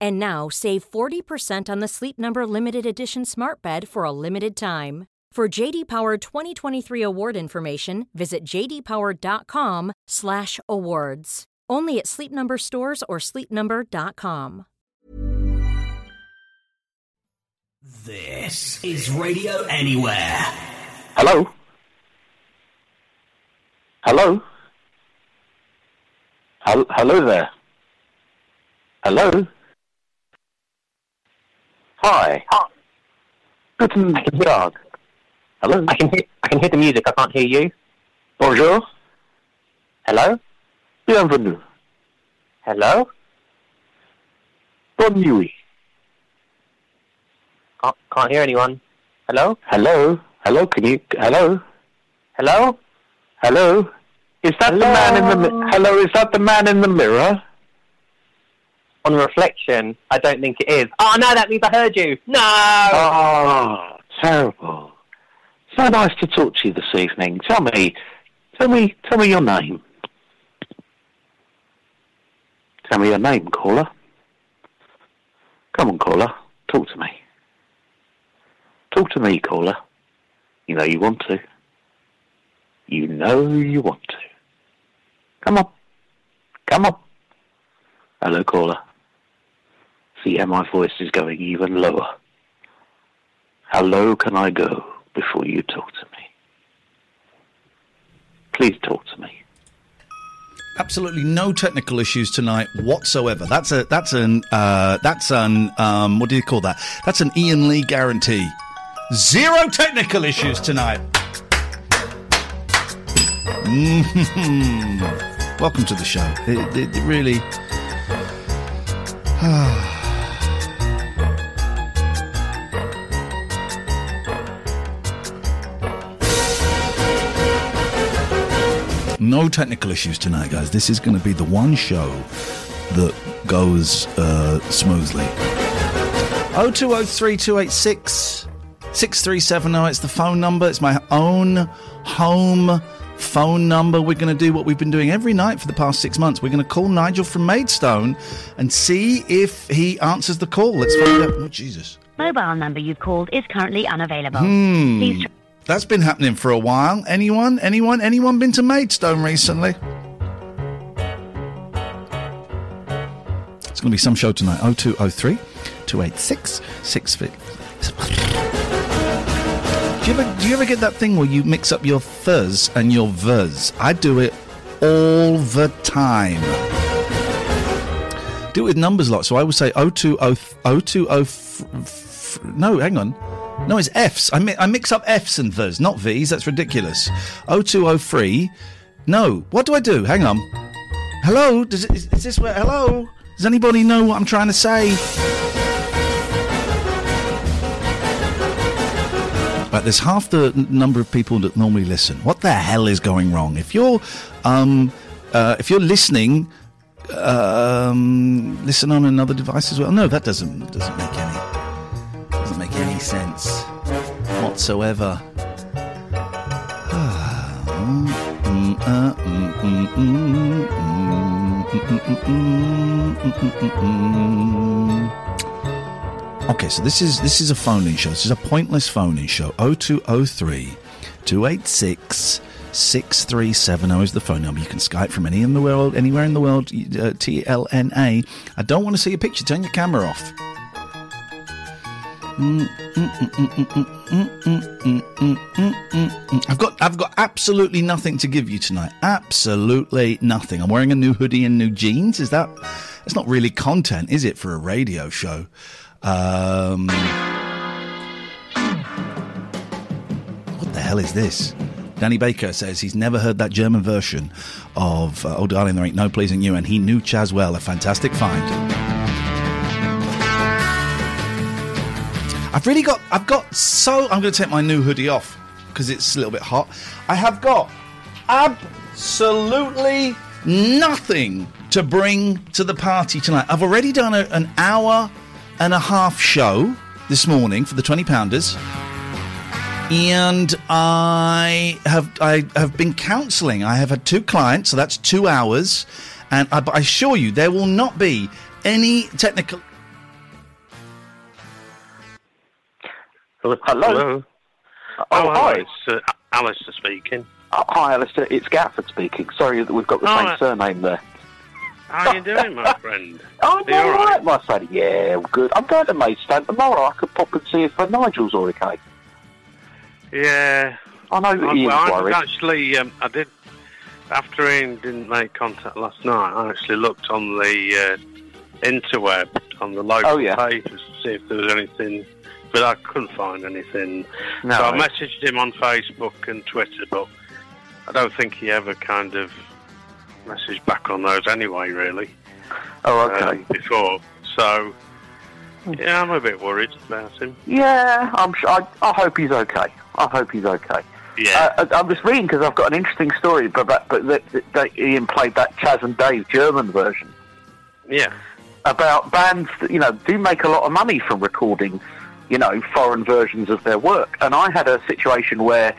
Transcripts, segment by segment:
And now save 40% on the Sleep Number limited edition Smart Bed for a limited time. For JD Power 2023 award information, visit jdpower.com/awards. Only at Sleep Number stores or sleepnumber.com. This is Radio Anywhere. Hello? Hello? Hel- hello there. Hello? Hi. Guten Tag. Hello? I can hear, I can hear the music. I can't hear you. Bonjour. Hello? Bienvenue. Hello? Bonne nuit. Can't, can't hear anyone. Hello? Hello? Hello? Can you? Hello? Hello? Hello? Is that the man in the? Hello? Is that the man in the mirror? On reflection, I don't think it is. Oh no, that means I heard you. No. Oh, terrible. So nice to talk to you this evening. Tell me, tell me, tell me your name. Tell me your name, caller. Come on, caller. Talk to me. Talk to me, caller. You know you want to. You know you want to. Come on. Come on. Hello, caller. See how my voice is going even lower. How low can I go before you talk to me? Please talk to me. Absolutely no technical issues tonight whatsoever. That's a that's an uh, that's an um, what do you call that? That's an Ian Lee guarantee. Zero technical issues tonight. Mhm. Welcome to the show. It, it, it really. No technical issues tonight, guys. This is going to be the one show that goes uh, smoothly. 0203 286 6370. It's the phone number. It's my own home phone number. We're going to do what we've been doing every night for the past six months. We're going to call Nigel from Maidstone and see if he answers the call. Let's find out. Oh, Jesus. Mobile number you've called is currently unavailable. Hmm. Please try. That's been happening for a while. Anyone? Anyone? Anyone been to Maidstone recently? It's going to be some show tonight. 0203 286 650. Do you, ever, do you ever get that thing where you mix up your thurs and your vers? I do it all the time. Do it with numbers a lot. So I would say 020, 020 f- f- no, hang on. No, it's F's. I, mi- I mix up F's and V's, not V's. That's ridiculous. 0203. No. What do I do? Hang on. Hello? Does it, is, is this where. Hello? Does anybody know what I'm trying to say? Right, there's half the n- number of people that normally listen. What the hell is going wrong? If you're, um, uh, if you're listening, um, listen on another device as well. No, that doesn't doesn't make any sense whatsoever. Okay, so this is this is a phone-in show. This is a pointless phone-in show. 0203 286 6370 is the phone number. You can Skype from any in the world, anywhere in the world. Uh, TLNA. I don't want to see a picture. Turn your camera off. I've got I've got absolutely nothing to give you tonight. Absolutely nothing. I'm wearing a new hoodie and new jeans. Is that? It's not really content, is it, for a radio show? Um, what the hell is this? Danny Baker says he's never heard that German version of uh, "Oh Darling, There Ain't No Pleasing You," and he knew Chas well. A fantastic find. I've really got. I've got so. I'm going to take my new hoodie off because it's a little bit hot. I have got absolutely nothing to bring to the party tonight. I've already done a, an hour and a half show this morning for the twenty pounders, and I have I have been counselling. I have had two clients, so that's two hours, and I, I assure you there will not be any technical. Hello. Hello. Oh, Oh, hi. It's uh, Alistair speaking. Oh, hi, Alistair. It's Gafford speaking. Sorry that we've got the Oh, same uh, surname there. How are you doing, my friend? Oh, you all right? right, my friend. Yeah, good. I'm going to Maidstone tomorrow. I could pop and see if uh, Nigel's all okay. Yeah. I know that I, Ian's well, worried. actually, um, I did. After Ian didn't make contact last night, I actually looked on the uh, interweb on the local Oh, yeah. papers to see if there was anything, but I couldn't find anything. No. So I messaged him on Facebook and Twitter, but I don't think he ever kind of messaged back on those anyway, really. Oh, okay. um, before. So, yeah, I'm a bit worried about him. Yeah, I'm sure. I, I hope he's okay. I hope he's okay. Yeah. Uh, I- I'm just reading because I've got an interesting story, but that, but that, that, that Ian played that Chas and Dave German version yeah. about bands that you know do make a lot of money from recording, you know, foreign versions of their work. And I had a situation where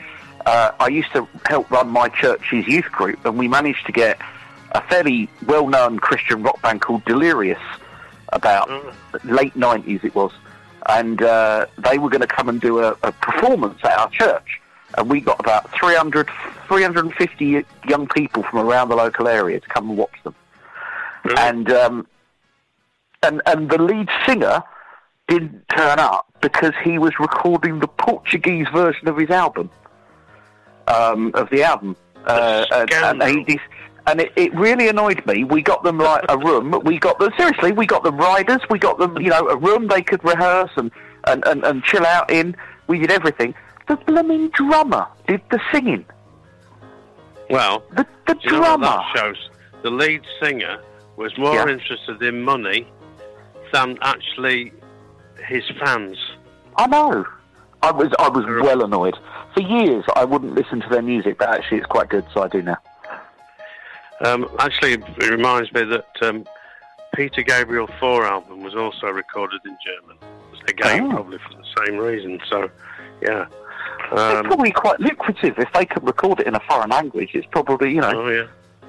uh, I used to help run my church's youth group, and we managed to get a fairly well-known Christian rock band called Delirious about Oh. late 90s it was. And uh, they were going to come and do a, a performance at our church. And we got about 300, 350 young people from around the local area to come and watch them. Really? And, um, and, and the lead singer didn't turn up because he was recording the Portuguese version of his album, um, of the album. Uh, and, and he, and it, it really annoyed me. We got them like a room. We got them seriously. We got them riders. We got them, you know, a room they could rehearse and, and, and, and chill out in. We did everything. The blooming drummer did the singing. Well, The the do you know what drummer. shows? The lead singer was more Yeah. interested in money than actually his fans. I know. I was I was well annoyed. For years, I wouldn't listen to their music, but actually, it's quite good, so I do now. Um, actually, it reminds me that um, Peter Gabriel 4 album was also recorded in German. Again, Oh. probably for the same reason. So, yeah. it's Um, probably quite lucrative if they can record it in a foreign language. It's probably you know oh, yeah.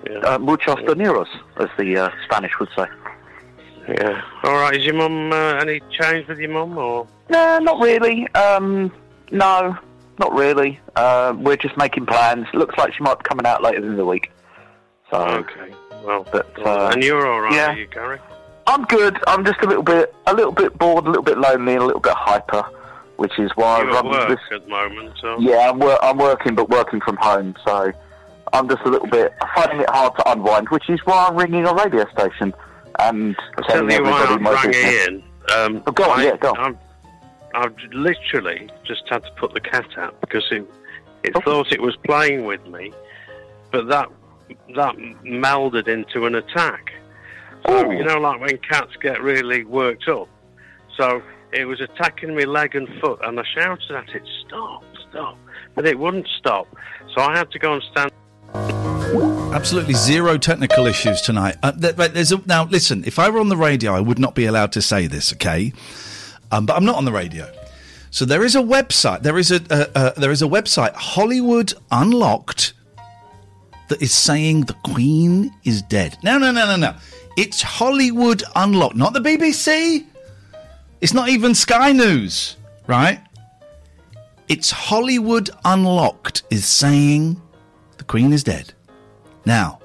Yeah. uh, muchos dineros, as the uh, Spanish would say. Yeah. All right. Is your mum uh, any change with your mum or? No, not really. Um, no, not really. Uh, we're just making plans. Looks like she might be coming out later in the week. So Okay. Well, But, uh, and you're all right, yeah. are you, Gary? I'm good. I'm just a little bit, a little bit bored, a little bit lonely, and a little bit hyper, which is why You're I at this. at the moment, so. Yeah, I'm, wor- I'm working, but working from home, so I'm just a little bit finding it hard to unwind, which is why I'm ringing a radio station and I'll tell you why I rang business. Ian. Um, Oh, go on, I, yeah, go on. I've, I've literally just had to put the cat out because it, it Oh. thought it was playing with me, but that that melded into an attack. So Oh. you know, like when cats get really worked up. So it was attacking me leg and foot, and I shouted at it, "Stop, stop!" But it wouldn't stop. So I had to go and stand. Absolutely zero technical issues tonight. Uh, there's a, now, listen. If I were on the radio, I would not be allowed to say this. Okay, um, but I'm not on the radio. So there is a website. There is a uh, uh, there is a website, Hollywood Unlocked, that is saying the Queen is dead. No, no, no, no, no. It's Hollywood Unlocked, not the BBC. It's not even Sky News, right? It's Hollywood Unlocked is saying the Queen is dead. Now,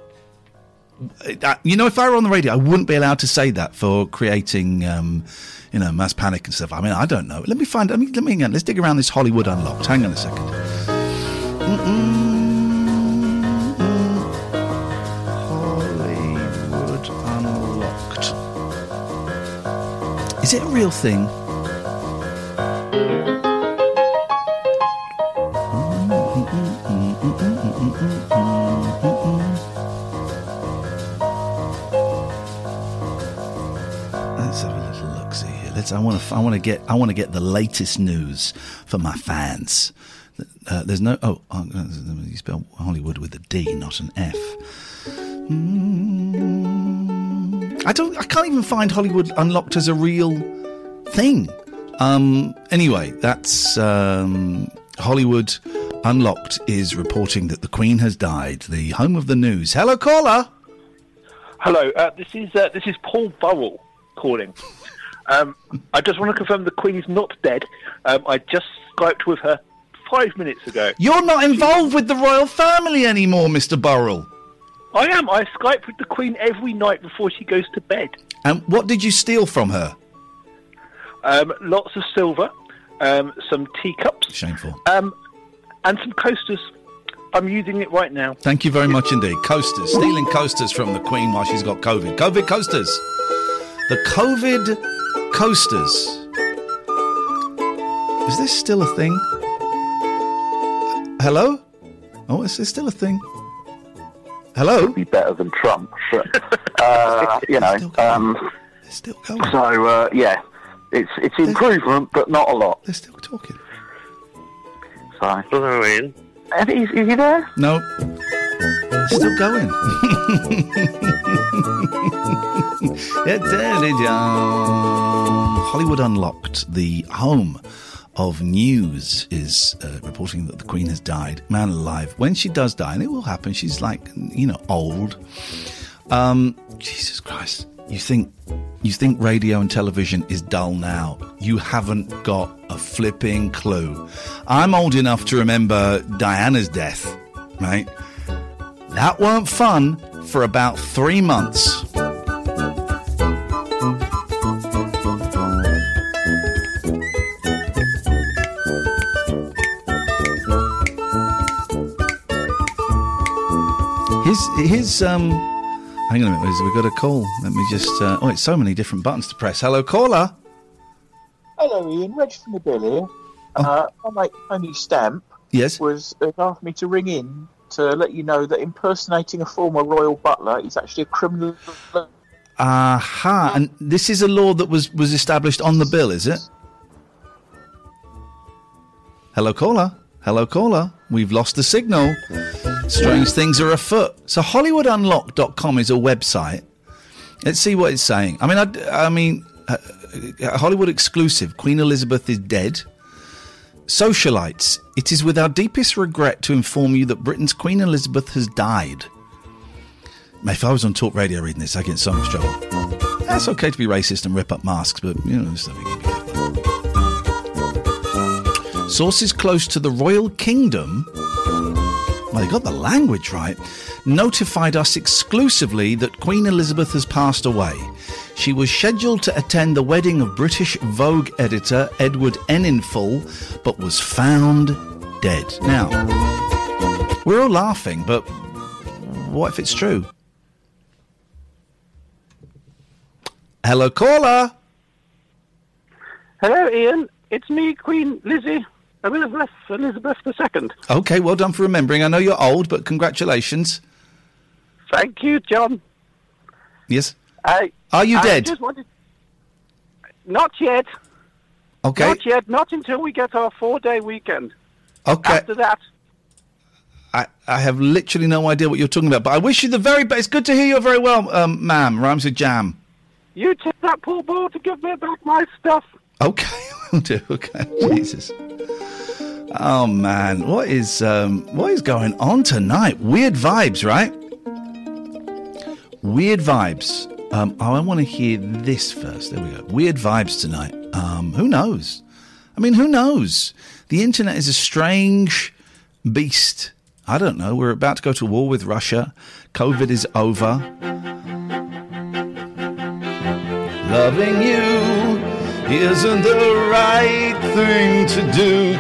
you know, if I were on the radio, I wouldn't be allowed to say that for creating, um, you know, mass panic and stuff. I mean, I don't know. Let me find. Let me. Let me. Let's dig around this Hollywood unlocked. Hang on a 2nd Hollywood unlocked. Is it a real thing? I want to. I want to get. I want to get the latest news for my fans. Uh, there's no. Oh, oh, uh, you spell Hollywood with a D, not an F. Mm, I don't. I can't even find Hollywood Unlocked as a real thing. Um. Anyway, that's um, Hollywood Unlocked is reporting that the Queen has died. The home of the news. Hello, caller. Hello, uh, this is uh, this is Paul Burrell calling. Um, I just want to confirm the Queen is not dead. Um, I just skyped with her five minutes ago. You're not involved with the royal family anymore, Mr. Burrell. I am. I Skype with the Queen every night before she goes to bed. And what did you steal from her? Um, lots of silver, um, some teacups, Shameful. um, and some coasters. I'm using it right now. Thank you very much indeed. Coasters. Stealing coasters from the Queen while she's got COVID. COVID coasters. The COVID coasters. Is this still a thing? Hello? Oh, is this still a thing? Hello? Be better than Trump, but uh, you know. Um, still going. So uh, yeah, it's it's improvement, but not a lot. They're still talking. So. Hello, Ian. Is, is he there? No. Still going. Hollywood Unlocked, the home of news, is uh, reporting that the Queen has died. Man alive. When she does die, and it will happen, she's like, you know, old. Um, Jesus Christ. You think you think radio and television is dull now. You haven't got a flipping clue. I'm old enough to remember Diana's death, right? That weren't fun for about three months. His his um hang on a minute, we've got a call. Let me just uh, oh it's so many different buttons to press. Hello caller. Hello, Ian. Reg from the Bill here. Uh, my mate Tony Stamp Yes. was has asked me to ring in to let you know that impersonating a former royal butler is actually a criminal. Aha. And this is a law that was, was established on the bill, is it? Hello, caller. Hello, caller. We've lost the signal. Strange things are afoot. So, HollywoodUnlocked.com is a website. Let's see what it's saying. I mean, I, I mean, uh, uh, Hollywood exclusive. Queen Elizabeth is dead. Socialites, it is with our deepest regret to inform you that Britain's Queen Elizabeth has died. If I was on talk radio reading this, I'd get so much trouble. That's okay to be racist and rip up masks, but you know, can be. Sources close to the royal kingdom, well, they got the language right, notified us exclusively that Queen Elizabeth has passed away. She was scheduled to attend the wedding of British Vogue editor Edward Enninful, but was found dead. Now, we're all laughing, but what if it's true? Hello, caller. Hello, Ian. It's me, Queen Lizzie Elizabeth Elizabeth II. Okay, well done for remembering. I know you're old, but congratulations. Thank you, John. Yes. I, Are you I dead? Wanted... Not yet. Okay. Not yet. Not until we get our four-day weekend. Okay. After that, I, I have literally no idea what you're talking about, but I wish you the very best. It's good to hear you very well, um, ma'am. Rhymes with jam. you took that poor boy to give me back my stuff. Okay, will do. Okay, Jesus. Oh man, what is um, what is going on tonight? Weird vibes, right? Weird vibes. Um, oh, I want to hear this first. There we go. Weird vibes tonight. Um, who knows? I mean, who knows? The internet is a strange beast. I don't know. We're about to go to war with Russia. COVID is over. Loving you isn't the right thing to do.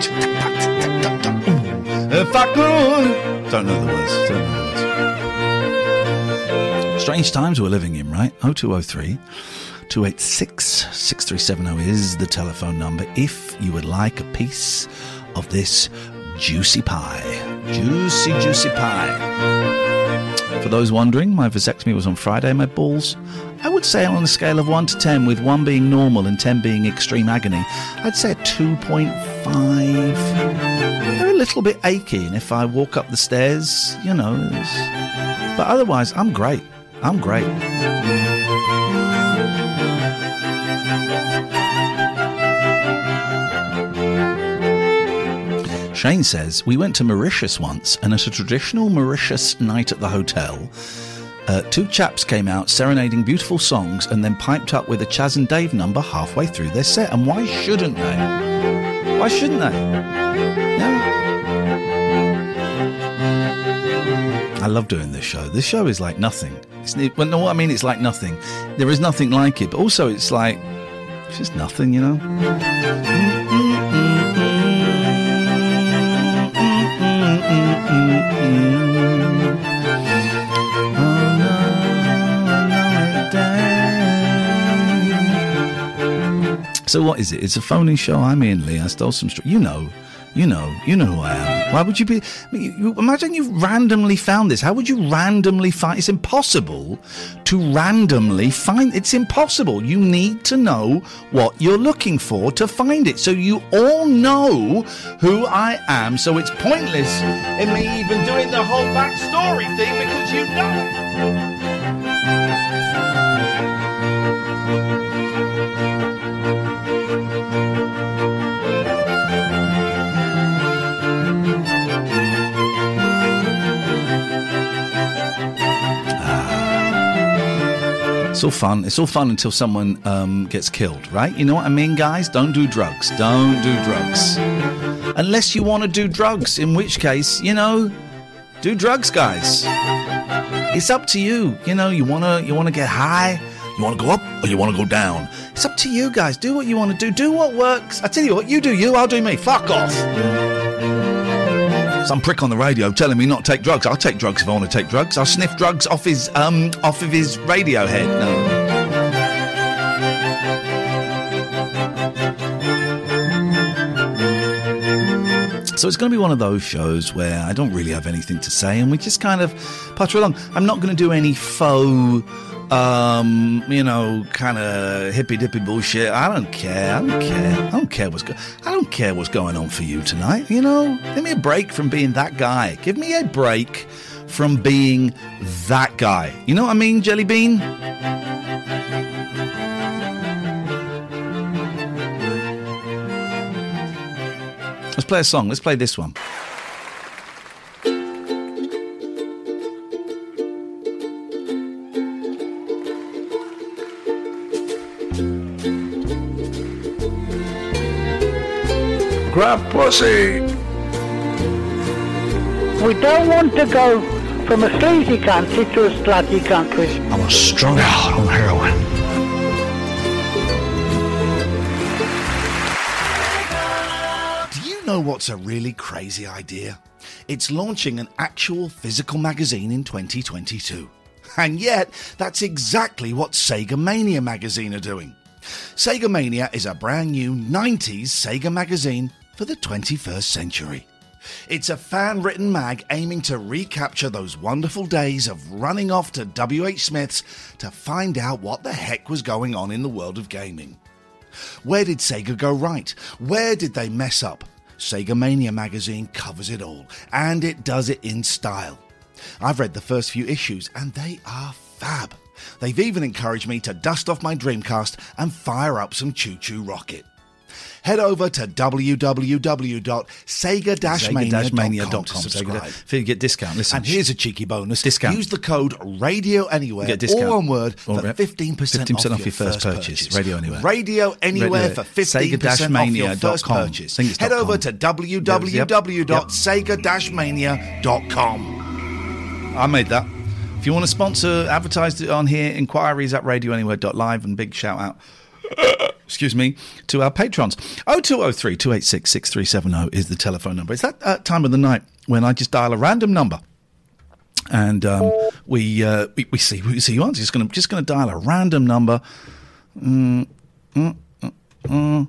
If I could. Don't know the words. Don't know the words. Strange times we're living in, right? 0203 286 6370 is the telephone number if you would like a piece of this juicy pie. Juicy, juicy pie. For those wondering, my vasectomy was on Friday. My balls, I would say on a scale of 1 to 10, with 1 being normal and 10 being extreme agony, I'd say a 2.5. They're a little bit achy, and if I walk up the stairs, you know. But otherwise, I'm great. I'm great. Shane says, We went to Mauritius once, and at a traditional Mauritius night at the hotel, uh, two chaps came out serenading beautiful songs and then piped up with a Chas and Dave number halfway through their set. And why shouldn't they? Why shouldn't they? No. I love doing this show. This show is like nothing. It's, it, well, no, what I mean, it's like nothing. There is nothing like it, but also it's like, it's just nothing, you know? So what is it? It's a phony show. I'm Ian Lee. I stole some. Str- you know, you know, you know who I am. Why would you be? Imagine you randomly found this. How would you randomly find? It's impossible to randomly find. It's impossible. You need to know what you're looking for to find it. So you all know who I am. So it's pointless in me even doing the whole backstory thing because you know. All fun. It's all fun until someone um, gets killed, right? You know what I mean, guys? Don't do drugs. Don't do drugs. Unless you want to do drugs, in which case, you know, do drugs, guys. It's up to you. You know, you wanna you wanna get high, you wanna go up, or you wanna go down. It's up to you, guys. Do what you want to do. Do what works. I tell you what, you do you, I'll do me. Fuck off. Some prick on the radio telling me not to take drugs. I'll take drugs if I want to take drugs. I'll sniff drugs off his um off of his radio head. No. So it's going to be one of those shows where I don't really have anything to say, and we just kind of putter along. I'm not going to do any faux, um, you know, kind of hippy dippy bullshit. I don't care. I don't care. I don't care what's go- I don't care what's going on for you tonight. You know, give me a break from being that guy. Give me a break from being that guy. You know what I mean, Jelly Bean? Let's play a song. Let's play this one. Grab pussy. We don't want to go from a sleazy country to a slutty country. I was strung out on heroin. Know what's a really crazy idea? It's launching an actual physical magazine in 2022. And yet, that's exactly what Sega Mania magazine are doing. Sega Mania is a brand new 90s Sega magazine for the 21st century. It's a fan written mag aiming to recapture those wonderful days of running off to WH Smith's to find out what the heck was going on in the world of gaming. Where did Sega go right? Where did they mess up? Sega Mania magazine covers it all, and it does it in style. I've read the first few issues, and they are fab. They've even encouraged me to dust off my Dreamcast and fire up some ChuChu Rocket. Head over to www.sega-mania.com to subscribe. If you get discount, listen. And here's a cheeky bonus. Discount. Use the code Radio Anywhere, get discount. all one word, for 15% 15% off, your first purchase. purchase. Radio Anywhere. Radio Anywhere for 15% off your first purchase. Head over to www.sega-mania.com. I made that. If you want to sponsor, advertise it on here, inquiries at radioanywhere.live and big shout out, excuse me, to our patrons. 0203 286 6370 is the telephone number. It's that uh, time of the night when I just dial a random number and um, we, uh, we, we see we see who answers. Just going just going to dial a random number. Mm, mm, mm,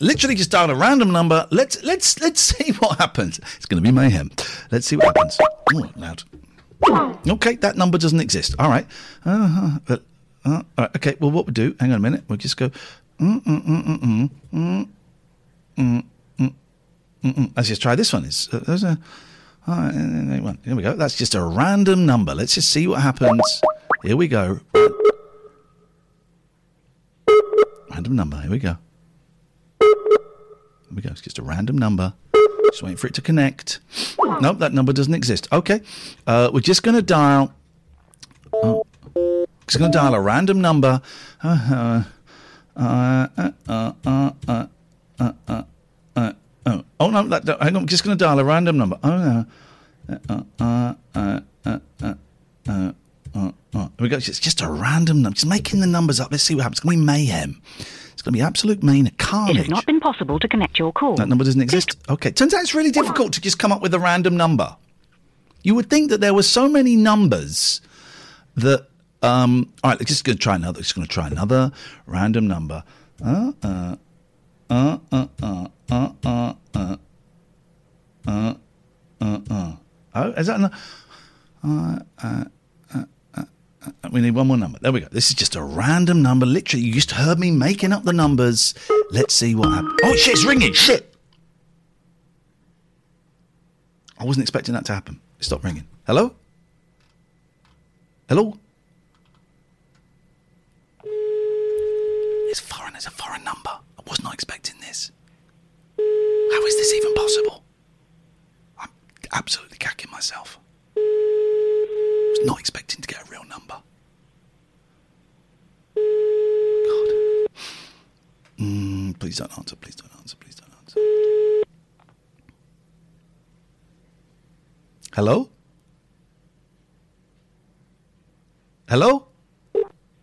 Literally just dial a random number. Let's let's let's see what happens. It's going to be mayhem. Let's see what happens. Ooh, loud. Okay, that number doesn't exist. All right. Uh-huh uh, uh. Okay. Well, what we do? Hang on a minute. We'll just go. Let's just try this one. It's uh, there's a. Uh, uh, uh, one. Here we go. That's just a random number. Let's just see what happens. Here we go. Random number. Here we go. Here we go. It's just a random number. Just waiting for it to connect. Nope, that number doesn't exist. Okay. Uh, we're just going to dial. Oh, He's going to dial a random number. Oh, no, that, that, hang on. I'm just going to dial a random number. Oh no. We go. It's just a random number. Just making the numbers up. Let's see what happens. It's going to be mayhem. It's going to be absolute mayhem. Carnage. It has not been possible to connect your call. That number doesn't exist. Okay. Turns out it's really difficult to just come up with a random number. You would think that there were so many numbers that um, all right, just going to try another. Just going to try another random number. Uh, uh, uh, uh, uh, uh, uh, uh, uh, uh, uh. Oh, is that? Uh, uh, uh, uh, uh, we need one more number. There we go. This is just a random number. Literally, you just heard me making up the numbers. Let's see what happens. Oh, shit, it's ringing. Shit. I wasn't expecting that to happen. It stopped ringing. Hello? Hello? It's foreign. It's a foreign number. I was not expecting this. How is this even possible? I'm absolutely cacking myself. I was not expecting to get a real number. God. Mm, please don't answer. Please don't answer. Please don't answer. Hello? Hello?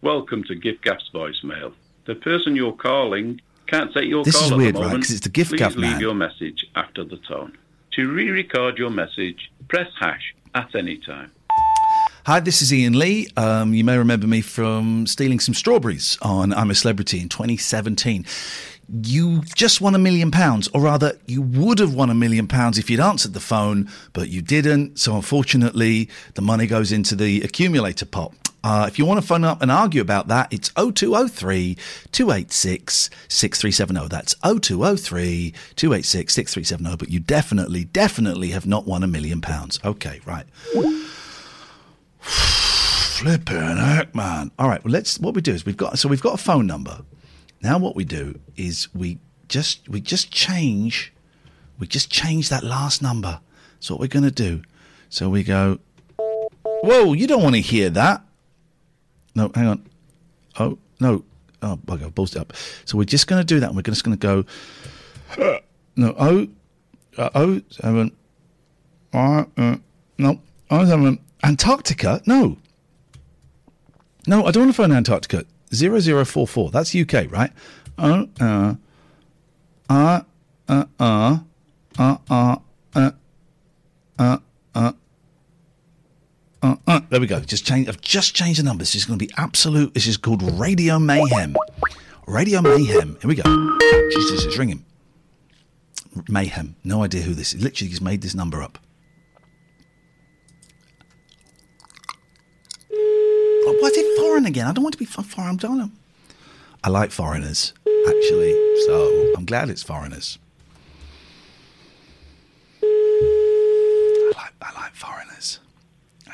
Welcome to giffgaff's voicemail. The person you're calling can't take your This call is at weird, the right, moment. 'cause it's the Gift Please leave man. your message after the tone. To re-record your message, press hash at any time. Hi, this is Ian Lee. Um, you may remember me from stealing some strawberries on I'm a Celebrity in 2017. You just won a million pounds, or rather, you would have won a million pounds if you'd answered the phone, but you didn't. So, unfortunately, the money goes into the accumulator pot. Uh, if you want to phone up and argue about that, it's 0203 286 6370. That's 0203 286 6370. But you definitely, definitely have not won a million pounds. Okay, right. Flipping heck, man. All right. Well, let's. What we do is we've got. So we've got a phone number. Now what we do is we just we just change. We just change that last number. That's what we're going to do. So we go. Whoa! You don't want to hear that. No, hang on. Oh no. Oh, bugger! I've bullsed it up. So we're just going to do that. and We're just going to go. No. Oh. Uh, oh seven. Uh, uh, no. Oh seven. Antarctica? No. No, I don't want to phone Antarctica. 0044. That's UK, right? Oh, uh, uh, uh, uh, uh, uh, uh, uh, uh, uh, uh. There we go. Just change. I've just changed the number. This is going to be absolute. This is called Radio Mayhem. Radio Mayhem. Here we go. Jesus, it's ringing. Mayhem. No idea who this is. Literally just made this number up. Oh, why is it foreign again? I don't want to be foreign. Don't. I like foreigners, actually. So I'm glad it's foreigners. I like, I like foreigners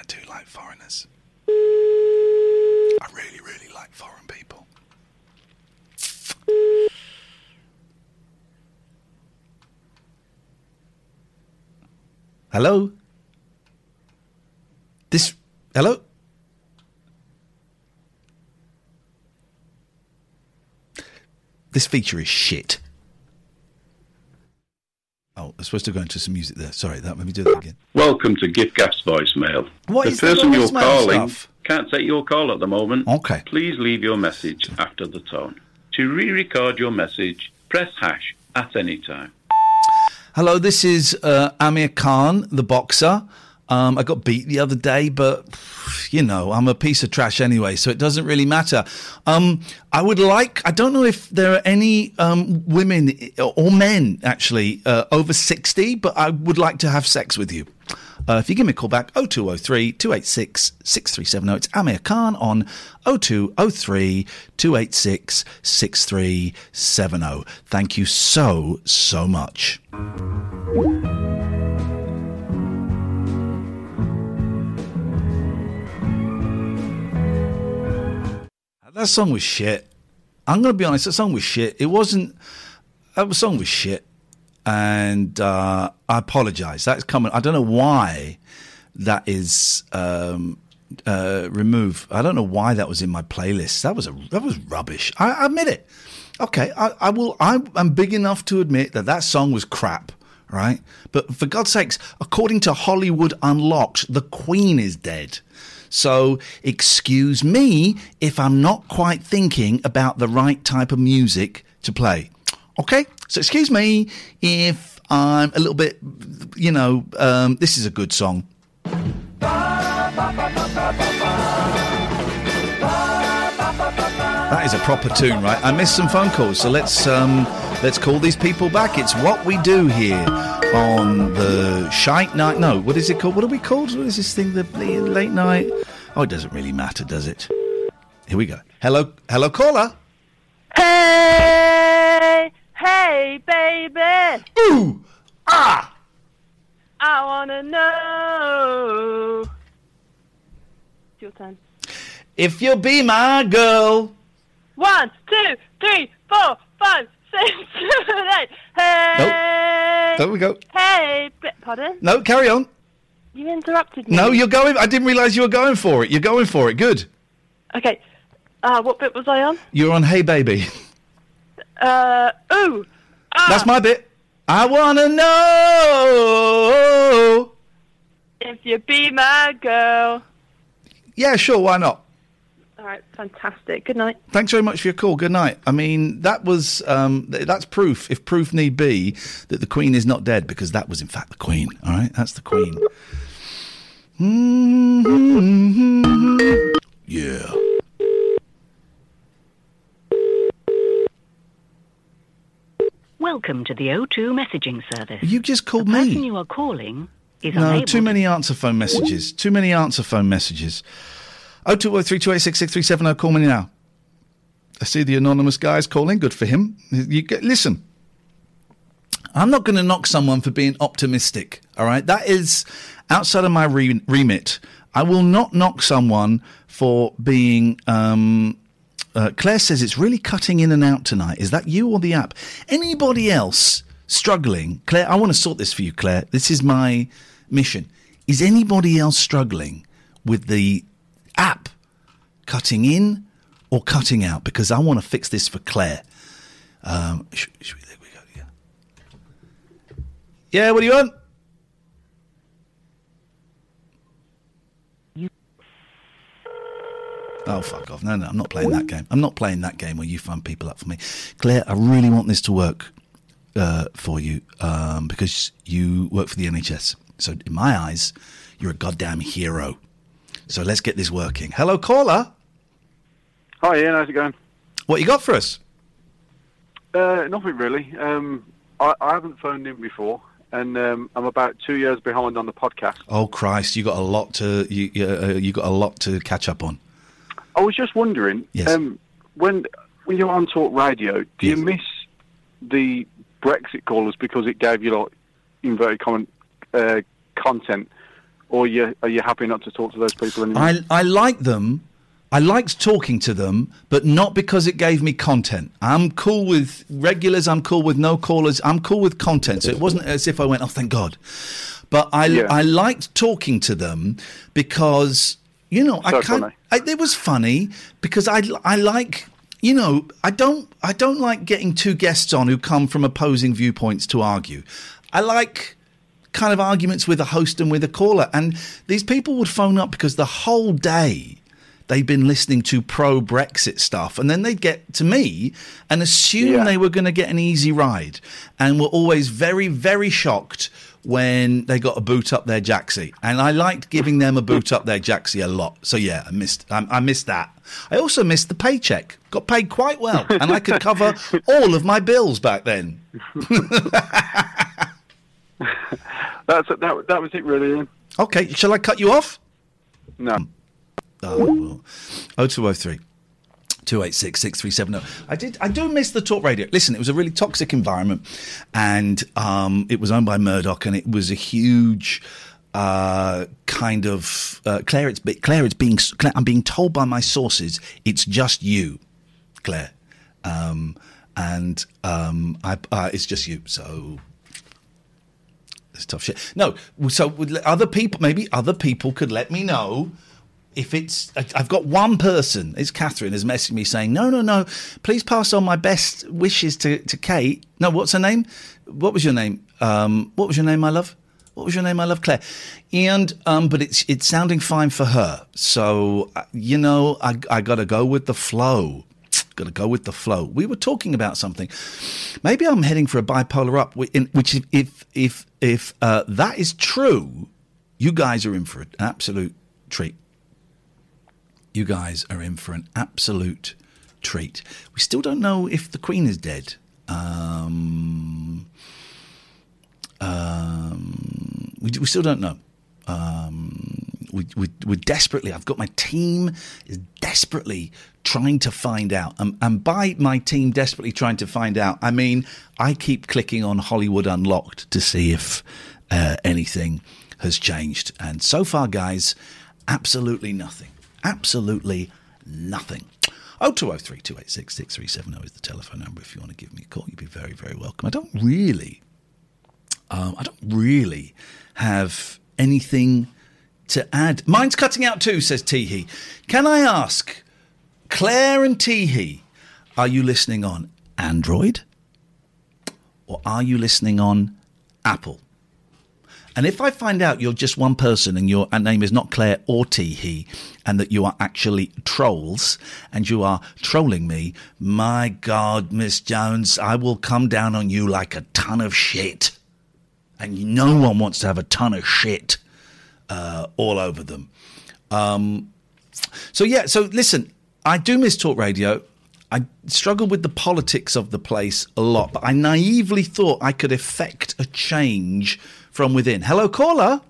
do like foreigners. I really, really like foreign people. Hello? This. Hello? This feature is shit. I'm supposed to go into some music there. Sorry, that, let me do that again. Welcome to giffgaff's voicemail. What the is the person you're calling stuff? can't take your call at the moment. Okay. Please leave your message after the tone. To re-record your message, press hash at any time. Hello, this is uh, Amir Khan, the boxer. Um, I got beat the other day, but you know, I'm a piece of trash anyway, so it doesn't really matter. Um, I would like, I don't know if there are any um, women or men actually uh, over 60, but I would like to have sex with you. Uh, if you give me a call back, 0203 286 6370. It's Amir Khan on 0203 286 6370. Thank you so, so much. That song was shit. I'm to be honest, that song was shit. It wasn't, that song was shit. And uh, I apologize. That's coming, I don't know why that is um, uh, removed. I don't know why that was in my playlist. That was a that was rubbish. I, I admit it. Okay, I, I will. I, I'm big enough to admit that that song was crap. Right, but for God's sakes, according to Hollywood Unlocked, the Queen is dead. So excuse me if I'm not quite thinking about the right type of music to play. Okay, so excuse me if I'm a little bit, you know, um, this is a good song. That is a proper tune, right? I missed some phone calls, so let's um, let's call these people back. It's what we do here on the shite night. No, what is it called? What are we called? What is this thing? The late night? Oh, it doesn't really matter, does it? Here we go. Hello, hello, caller. Hey, hey, baby. Ooh, ah. I wanna know. It's your turn. If you'll be my girl. One, two, three, four, five, six, seven, eight. Hey. There we go. Hey, pardon? No, carry on. You interrupted me. No, you're going. I didn't realise you were going for it. You're going for it. Good. Okay. Uh, what bit was I on? You're on Hey Baby. Uh, ooh. Ah, That's my bit. I wanna know. If you be my girl. Yeah, sure. Why not? All right, fantastic. Good night. Thanks very much for your call. Good night. I mean, that was um, that's proof, if proof need be, that the Queen is not dead because that was in fact the Queen. All right, that's the Queen. Mhm. Yeah. Welcome to the O2 messaging service. You just called the me. person you are calling is No, unable too many answer phone messages. Too many answer phone messages. Oh two oh three two eight six six three seven oh. Call me now. I see the anonymous guy's calling. Good for him. You get, listen. I'm not going to knock someone for being optimistic. All right, that is outside of my re- remit. I will not knock someone for being. Um, uh, Claire says it's really cutting in and out tonight. Is that you or the app? Anybody else struggling? Claire, I want to sort this for you, Claire. This is my mission. Is anybody else struggling with the app cutting in or cutting out? Because I want to fix this for Claire. Um, sh- sh- there we go. Yeah. Yeah. What do you want? Oh, fuck off. No, no, I'm not playing that game. I'm not playing that game where you phone people up for me. Claire, I really want this to work uh, for you um, because you work for the NHS. So, in my eyes, you're a goddamn hero. So, let's get this working. Hello, caller. Hi, Ian. How's it going? What you got for us? Uh, nothing really. Um, I, I haven't phoned in before, and um, I'm about two years behind on the podcast. Oh Christ, you got a lot to you you, uh, you got a lot to catch up on. I was just wondering, Yes. um, when when you're on Talk Radio, do you miss the Brexit callers because it gave you like inverted comment uh, content, or you are you happy not to talk to those people anymore? I I like them I liked talking to them, but not because it gave me content. I'm cool with regulars. I'm cool with no callers. I'm cool with content. So it wasn't as if I went, oh, thank God. But I, Yeah. I liked talking to them because, you know, I can't. I, it was funny because I, I like, you know, I don't, I don't like getting two guests on who come from opposing viewpoints to argue. I like kind of arguments with a host and with a caller. And these people would phone up because the whole day they'd been listening to pro Brexit stuff. And then they'd get to me and assume Yeah. they were going to get an easy ride and were always very, very shocked when they got a boot up their jacksie. And I liked giving them a boot up their jacksie a lot. So yeah, I missed, I, I missed that. I also missed the paycheck. Got paid quite well, and I could cover all of my bills back then. That's that. That was it, really. Okay, shall I cut you off? No. Oh, well. 0203 286 6370. I did. I do miss the talk radio. Listen, it was a really toxic environment, and um, it was owned by Murdoch, and it was a huge. Uh, kind of uh, Claire. It's Claire. It's being. Claire, I'm being told by my sources. It's just you, Claire, um, and um, I, uh, it's just you. So it's tough shit. No, so other people, maybe other people could let me know if it's. I- I've got one person. It's Catherine has messaged me saying, "No, no, no. Please pass on my best wishes to to Kate." No, what's her name? What was your name? Um, what was your name, my love? What was your name, my love, Claire? And um, but it's it's sounding fine for her. So uh, you know, I I got to go with the flow. Got to go with the flow. We were talking about something. Maybe I'm heading for a bipolar up. Which, if if if, if uh, that is true, you guys are in for an absolute treat. You guys are in for an absolute treat. We still don't know if the Queen is dead. Um, um, we, we still don't know. Um, we, we, we're desperately, I've got my team is desperately trying to find out. Um, and by my team desperately trying to find out, I mean, I keep clicking on Hollywood Unlocked to see if uh, anything has changed. And so far, guys, absolutely nothing. Absolutely nothing. 0203 286 6370 is the telephone number if you want to give me a call. You'd be very, very welcome. I don't really um, I don't really have anything to add. Mine's cutting out too, says Teehee. Can I ask, Claire and Teehee, are you listening on Android or are you listening on Apple? And if I find out you're just one person and your name is not Claire or Teehee, and that you are actually trolls and you are trolling me, my God, Miss Jones, I will come down on you like a ton of shit. And no one wants to have a ton of shit uh, all over them. Um, so, yeah, so listen, I do miss talk radio. I struggle with the politics of the place a lot, but I naively thought I could effect a change from within. Hello, caller.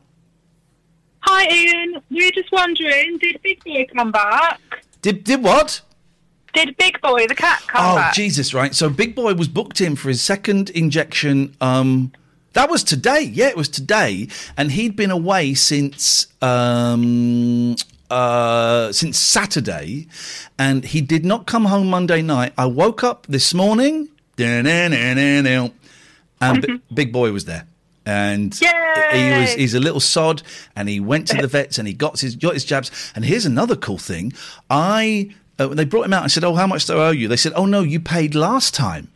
Hi, Ian. We were just wondering, did Big Boy come back? Did did what? Did Big Boy, the cat, come oh back? Oh Jesus! Right. So Big Boy was booked in for his second injection. Um, that was today. Yeah, it was today, and he'd been away since um, uh, since Saturday, and he did not come home Monday night. I woke up this morning, and B- Big Boy was there. And he was he's a little sod and he went to the vets and he got his got his jabs. And here's another cool thing. I uh, they brought him out and said, "Oh, how much do I owe you?" They said, "Oh no, you paid last time."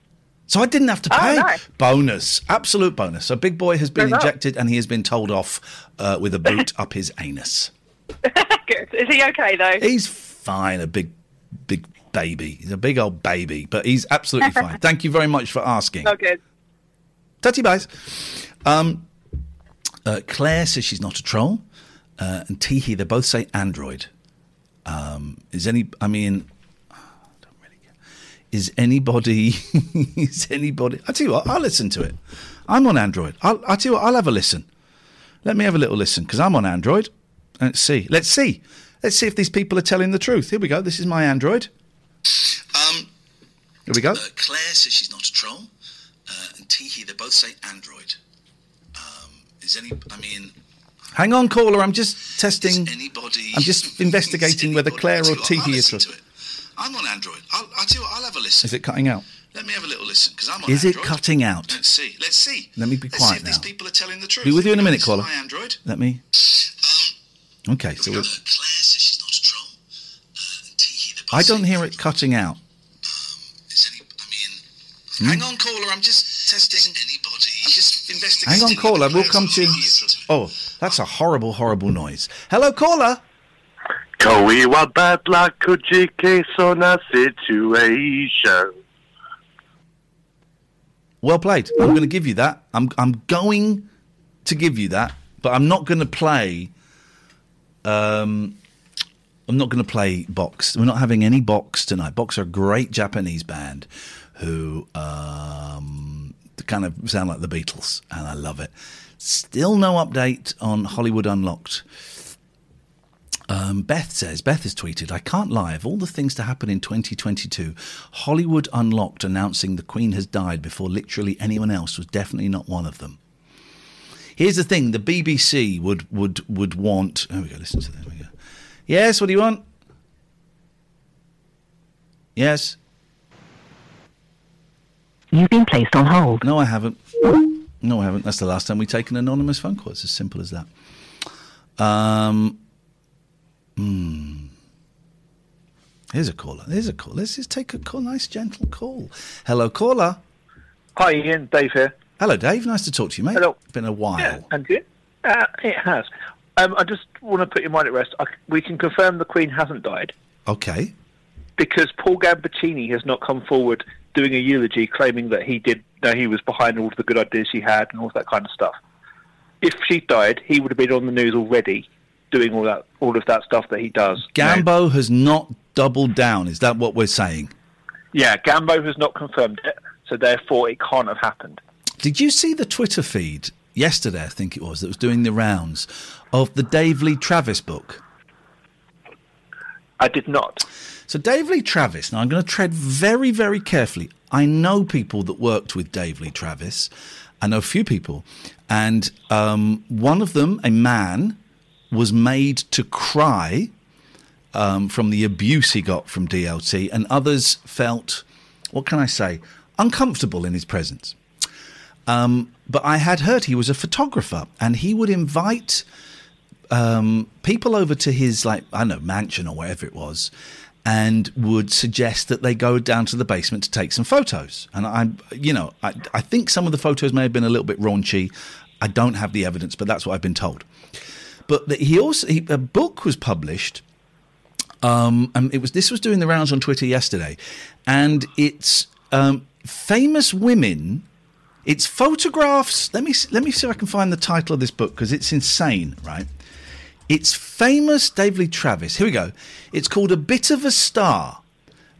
So I didn't have to Oh, pay. nice. Bonus, absolute bonus. So Big Boy has been injected and he has been told off uh, with a boot up his anus. Good. Is he okay, though? He's fine, a big, big baby. He's a big old baby, but he's absolutely fine. Thank you very much for asking. Oh, good. Tatty buys. Um, uh, Claire says she's not a troll, uh, and Teehee they both say Android. Um, is any? I mean, I don't really care. Is anybody? is anybody? I tell you what, I'll listen to it. I'm on Android. I'll, I tell you what, I'll have a listen. Let me have a little listen because I'm on Android. Let's see. Let's see. Let's see if these people are telling the truth. Here we go. This is my Android. Um, Here we go. Claire says she's not a troll, uh, and Teehee they both say Android. Um, is any? I mean, Hang on, caller. I'm just testing. Anybody i'm just investigating whether Claire or Teehee is. I'm on Android. I'll, I'll tell you what, I'll have a listen. Is it cutting out? Let me have a little listen, because I'm on Is it cutting out? Let's see. Let's see. Let me be Let's quiet see if these people are telling the truth. Be with you in a minute, This is caller. my Android. Let me. Um, okay, so we're, uh, I don't hear it cutting out. Um, hmm? Hang on, caller. I'm just testing. Anybody? I'm just investigating. Hang on, caller. We'll come to. Oh, that's a horrible, horrible noise. Hello, caller. Koiwa batla kujike sona situation. Well played. I'm going to give you that. I'm I'm going to give you that, but I'm not going to play. Um, I'm not going to play Box. We're not having any Box tonight. Box are a great Japanese band who um, kind of sound like the Beatles, and I love it. Still no update on Hollywood Unlocked. Um, Beth says, Beth has tweeted, I can't lie, of all the things to happen in 2022, Hollywood Unlocked announcing the Queen has died before literally anyone else was definitely not one of them. Here's the thing the BBC would, would, would want. There we go, listen to that. There we go. Yes, what do you want? Yes. You've been placed on hold. No, I haven't. No, I haven't. That's the last time we take an anonymous phone call. It's as simple as that. Um, hmm. Here's a caller. Here's a call. Let's just take a call. Nice, gentle call. Hello, caller. Hi, Ian. Dave here. Hello, Dave. Nice to talk to you, mate. Hello. Been a while. Yeah, and you? Uh, it has. Um, I just want to put your mind at rest. I, we can confirm the Queen hasn't died Okay. because Paul Gambaccini has not come forward doing a eulogy claiming that he did, that he was behind all of the good ideas she had and all that kind of stuff. If she died, he would have been on the news already doing all that, all of that stuff that he does. Gambo has not doubled down. Is that what we're saying? Yeah, Gambo has not confirmed it, so therefore it can't have happened. Did you see the Twitter feed yesterday? I think it was that was doing the rounds of the Dave Lee Travis book. I did not. So Dave Lee Travis. Now I'm going to tread very, very carefully. I know people that worked with Dave Lee Travis. I know a few people, and um, one of them, a man, was made to cry um, from the abuse he got from DLT, and others felt, what can I say, uncomfortable in his presence. Um, but I had heard he was a photographer, and he would invite um, people over to his like I don't know mansion or wherever it was, and would suggest that they go down to the basement to take some photos. And I, you know, I, I think some of the photos may have been a little bit raunchy. I don't have the evidence, but that's what I've been told. But he also he, a book was published. Um, and it was this was doing the rounds on Twitter yesterday, and it's um, famous women. It's photographs. Let me let me see if I can find the title of this book because it's insane, right? It's famous Dave Lee Travis. Here we go. It's called A Bit of a Star.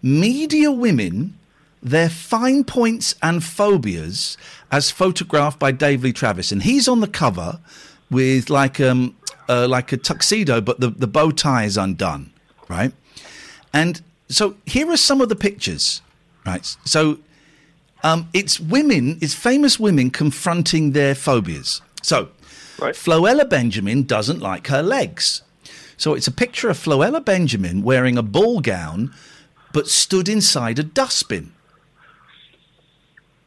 Media Women, Their Fine Points and Phobias, as photographed by Dave Lee Travis. And he's on the cover with like um uh, like a tuxedo, but the, the bow tie is undone, right? And so here are some of the pictures, right? So um, it's women, it's famous women confronting their phobias. So, Floella Benjamin doesn't like her legs. So it's a picture of Floella Benjamin wearing a ball gown, but stood inside a dustbin.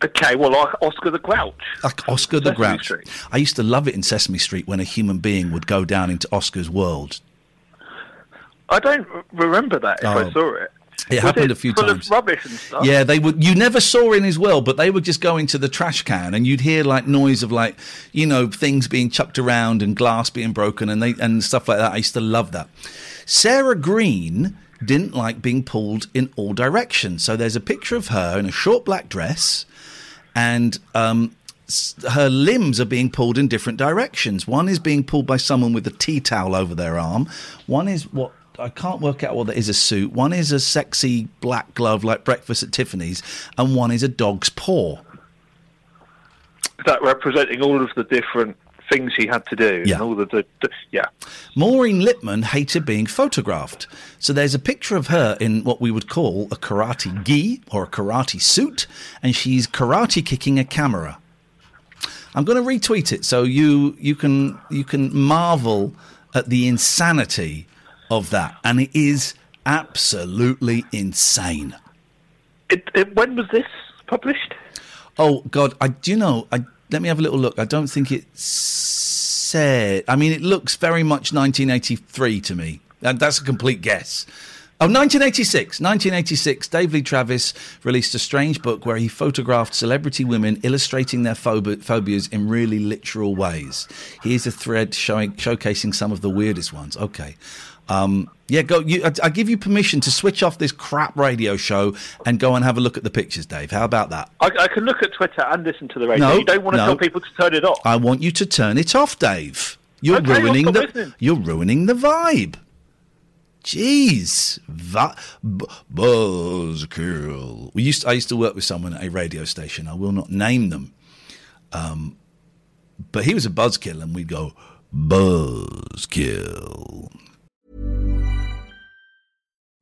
Okay, well, like Oscar the Grouch. Like Oscar the Sesame Grouch. Street. I used to love it in Sesame Street when a human being would go down into Oscar's world. I don't remember that if Oh. I saw it. It Was happened it a few times. Rubbish and stuff. Yeah, they would. You never saw in his world, but they would just go into the trash can, and you'd hear like noise of like, you know, things being chucked around and glass being broken, and they and stuff like that. I used to love that. Sarah Greene didn't like being pulled in all directions, so there's a picture of her in a short black dress, and um, her limbs are being pulled in different directions. One is being pulled by someone with a tea towel over their arm. One is what I can't work out what that is a suit. One is a sexy black glove like breakfast at Tiffany's, and one is a dog's paw. That representing all of the different things he had to do? Yeah. And all the, the, the yeah. Maureen Lipman hated being photographed. So there's a picture of her in what we would call a karate gi or a karate suit, and she's karate kicking a camera. I'm going to retweet it so you you can you can marvel at the insanity of that, and it is absolutely insane. It, it, when was this published? Oh God, I do you know? I let me have a little look. I don't think it said. I mean, it looks very much 1983 to me. And that's a complete guess. Oh, 1986. 1986. Dave Lee Travis released a strange book where he photographed celebrity women illustrating their phob- phobias in really literal ways. Here's a thread showing showcasing some of the weirdest ones. Okay. Um, yeah, go. You, I, I give you permission to switch off this crap radio show and go and have a look at the pictures, Dave. How about that? I, I can look at Twitter and listen to the radio. No, you don't want to no. tell people to turn it off. I want you to turn it off, Dave. You're Okay, ruining the. listening. You're ruining the vibe. Jeez, B- Buzzkill. We used. I used to work with someone at a radio station. I will not name them. Um, but he was a buzzkill, and we'd go buzzkill.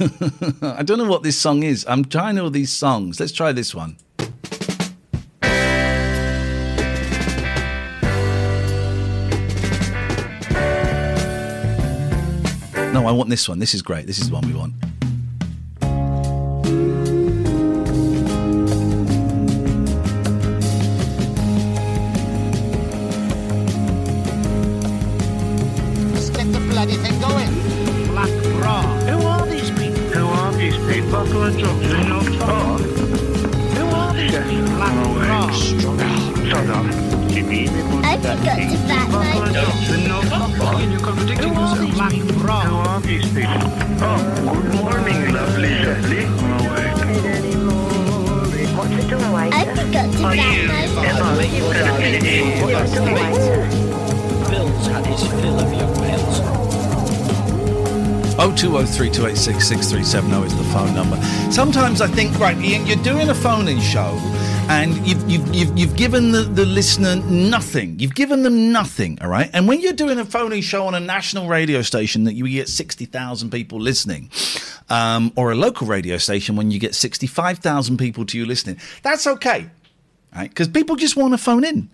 I don't know what this song is. I'm trying all these songs. Let's try this one. No, I want this one. This is great. This is the one we want. These people? Buckle and drop in your top. Who are these people? Black. Shut up. I forgot to back my You're contradicting yourself. Black bra. Who are these people? Oh, good morning, lovely, lovely. What's the doorway? I forgot to back my Bill's had his fill of young males. 0203 286 6370 is the phone number. Sometimes I think, right, Ian, you're doing a phone in show and you've, you've, you've, you've given the, the listener nothing. You've given them nothing, all right? And when you're doing a phone in show on a national radio station that you get 60,000 people listening, um, or a local radio station when you get 65,000 people to you listening, that's okay, right? Because people just want to phone in.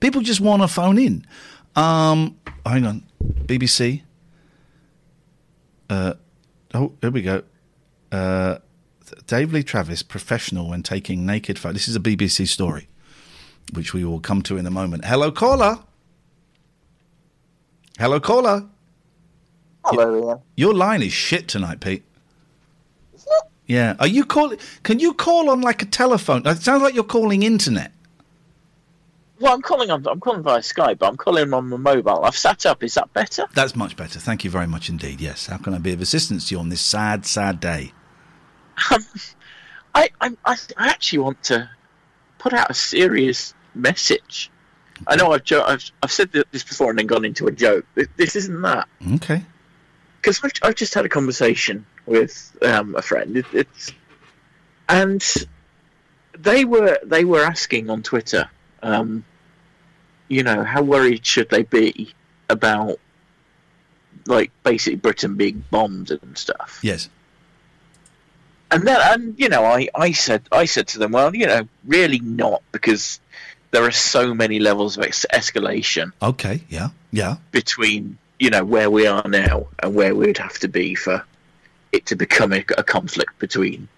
People just want to phone in. Um, hang on, BBC. Uh, oh, here we go. Uh, Dave Lee Travis, professional when taking naked photos. This is a BBC story, which we will come to in a moment. Hello, caller. Hello, caller. Hello, Ian. Your line is shit tonight, Pete. Yeah. Are you calling? Can you call on like a telephone? It sounds like you're calling internet. Well, I'm calling on. I'm calling via Skype, but I'm calling on my mobile. I've sat up. Is that better? That's much better. Thank you very much indeed. Yes. How can I be of assistance to you on this sad, sad day? Um, I, I, I I actually want to put out a serious message. I know I've, jo- I've I've said this before and then gone into a joke. This, this isn't that Okay. because I've, I've just had a conversation with um, a friend. It, it's and they were they were asking on Twitter, um, you know, how worried should they be about like basically Britain being bombed and stuff. Yes. And then, and you know, I, I said I said to them, well, you know, really not because there are so many levels of ex- escalation Okay. Yeah. Yeah. between you know where we are now and where we would have to be for it to become a, a conflict between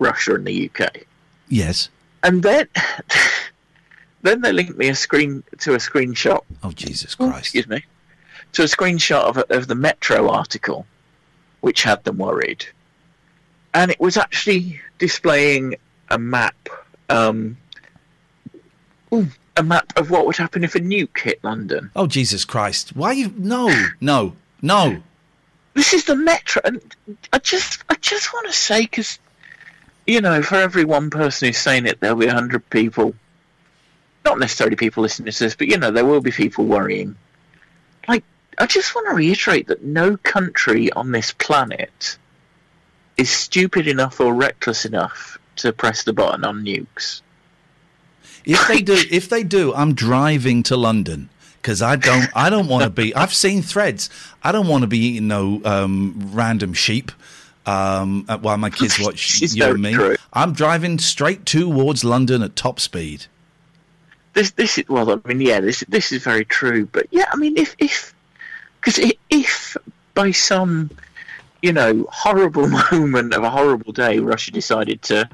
Russia and the UK. Yes. And then, then they linked me a screen to a screenshot. Oh Jesus Christ! excuse me, to a screenshot of, of the Metro article, which had them worried, and it was actually displaying a map, um, a map of what would happen if a nuke hit London. Oh Jesus Christ! Why you? No. No. No. This is the Metro, and I just, I just want to say because, you know, for every one person who's saying it, there'll be a hundred people. Not necessarily people listening to this, but you know, there will be people worrying. Like, I just want to reiterate that no country on this planet is stupid enough or reckless enough to press the button on nukes. If they do, if they do, I'm driving to London because I don't, I don't want to be. I've seen threads. I don't want to be eating no um, random sheep um, while my kids watch you and me. true. I'm driving straight towards London at top speed. This, this is well. I mean, yeah, this this is very true. But yeah, I mean, if if because if by some you know horrible moment of a horrible day, Russia decided to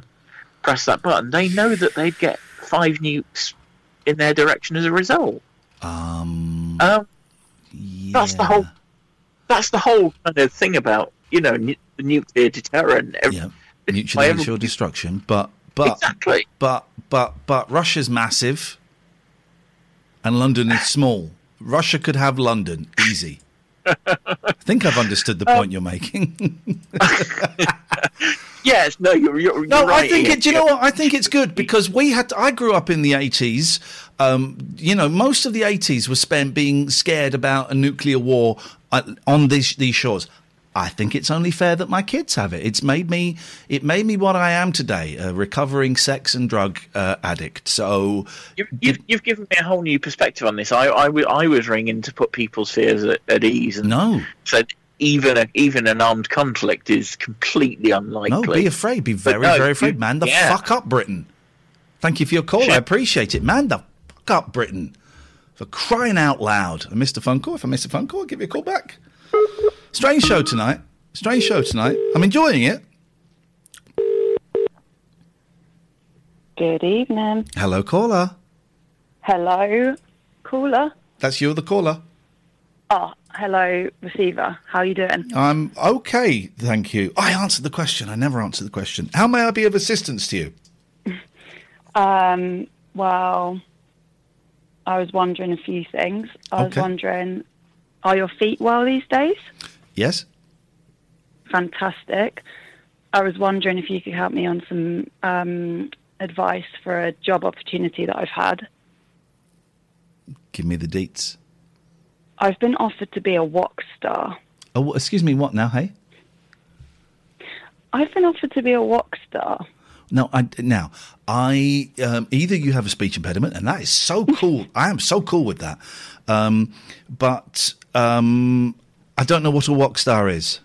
press that button, they know that they'd get five nukes in their direction as a result. Um, um that's the whole. That's the whole kind of thing about you know nu- nuclear deterrent. Ev- Yeah, every- assured destruction. But but Exactly. but but but Russia's massive, and London is small. Russia could have London easy. I think I've understood the point you're making. Yes, no, you're you're, you're No, right. I think it. Do you know what? I think it's good because we had. I grew up in the eighties. Um, you know, most of the eighties was spent being scared about a nuclear war uh, on these these shores. I think it's only fair that my kids have it. It's made me. It made me what I am today, a recovering sex and drug uh, addict. So You've, you've, you've given me a whole new perspective on this. I, I, w- I was ringing to put people's fears at, at ease and no, said even a, even an armed conflict is completely unlikely. no, be afraid. Be very, no, very afraid. Man the yeah. fuck up, Britain. Thank you for your call. I appreciate it. Man the fuck up, Britain. For crying out loud. I missed a phone call. If I missed a phone call, I'll give you a call back. Strange show tonight. Strange show tonight. I'm enjoying it. Good evening. Hello, caller. Hello, caller. That's you, the caller. Oh, hello, receiver. How are you doing? I'm okay, thank you. I answered the question. I never answered the question. How may I be of assistance to you? Um, well, I was wondering a few things. I was Okay. wondering, are your feet well these days? Yes? Fantastic. I was wondering if you could help me on some um, advice for a job opportunity that I've had. Give me the deets. I've been offered to be a walk star. Oh, excuse me, what now, hey? I've been offered to be a walk star. No, I now I um, either you have a speech impediment, and that is so cool. I am so cool with that. Um, but um, I don't know what a walk star is.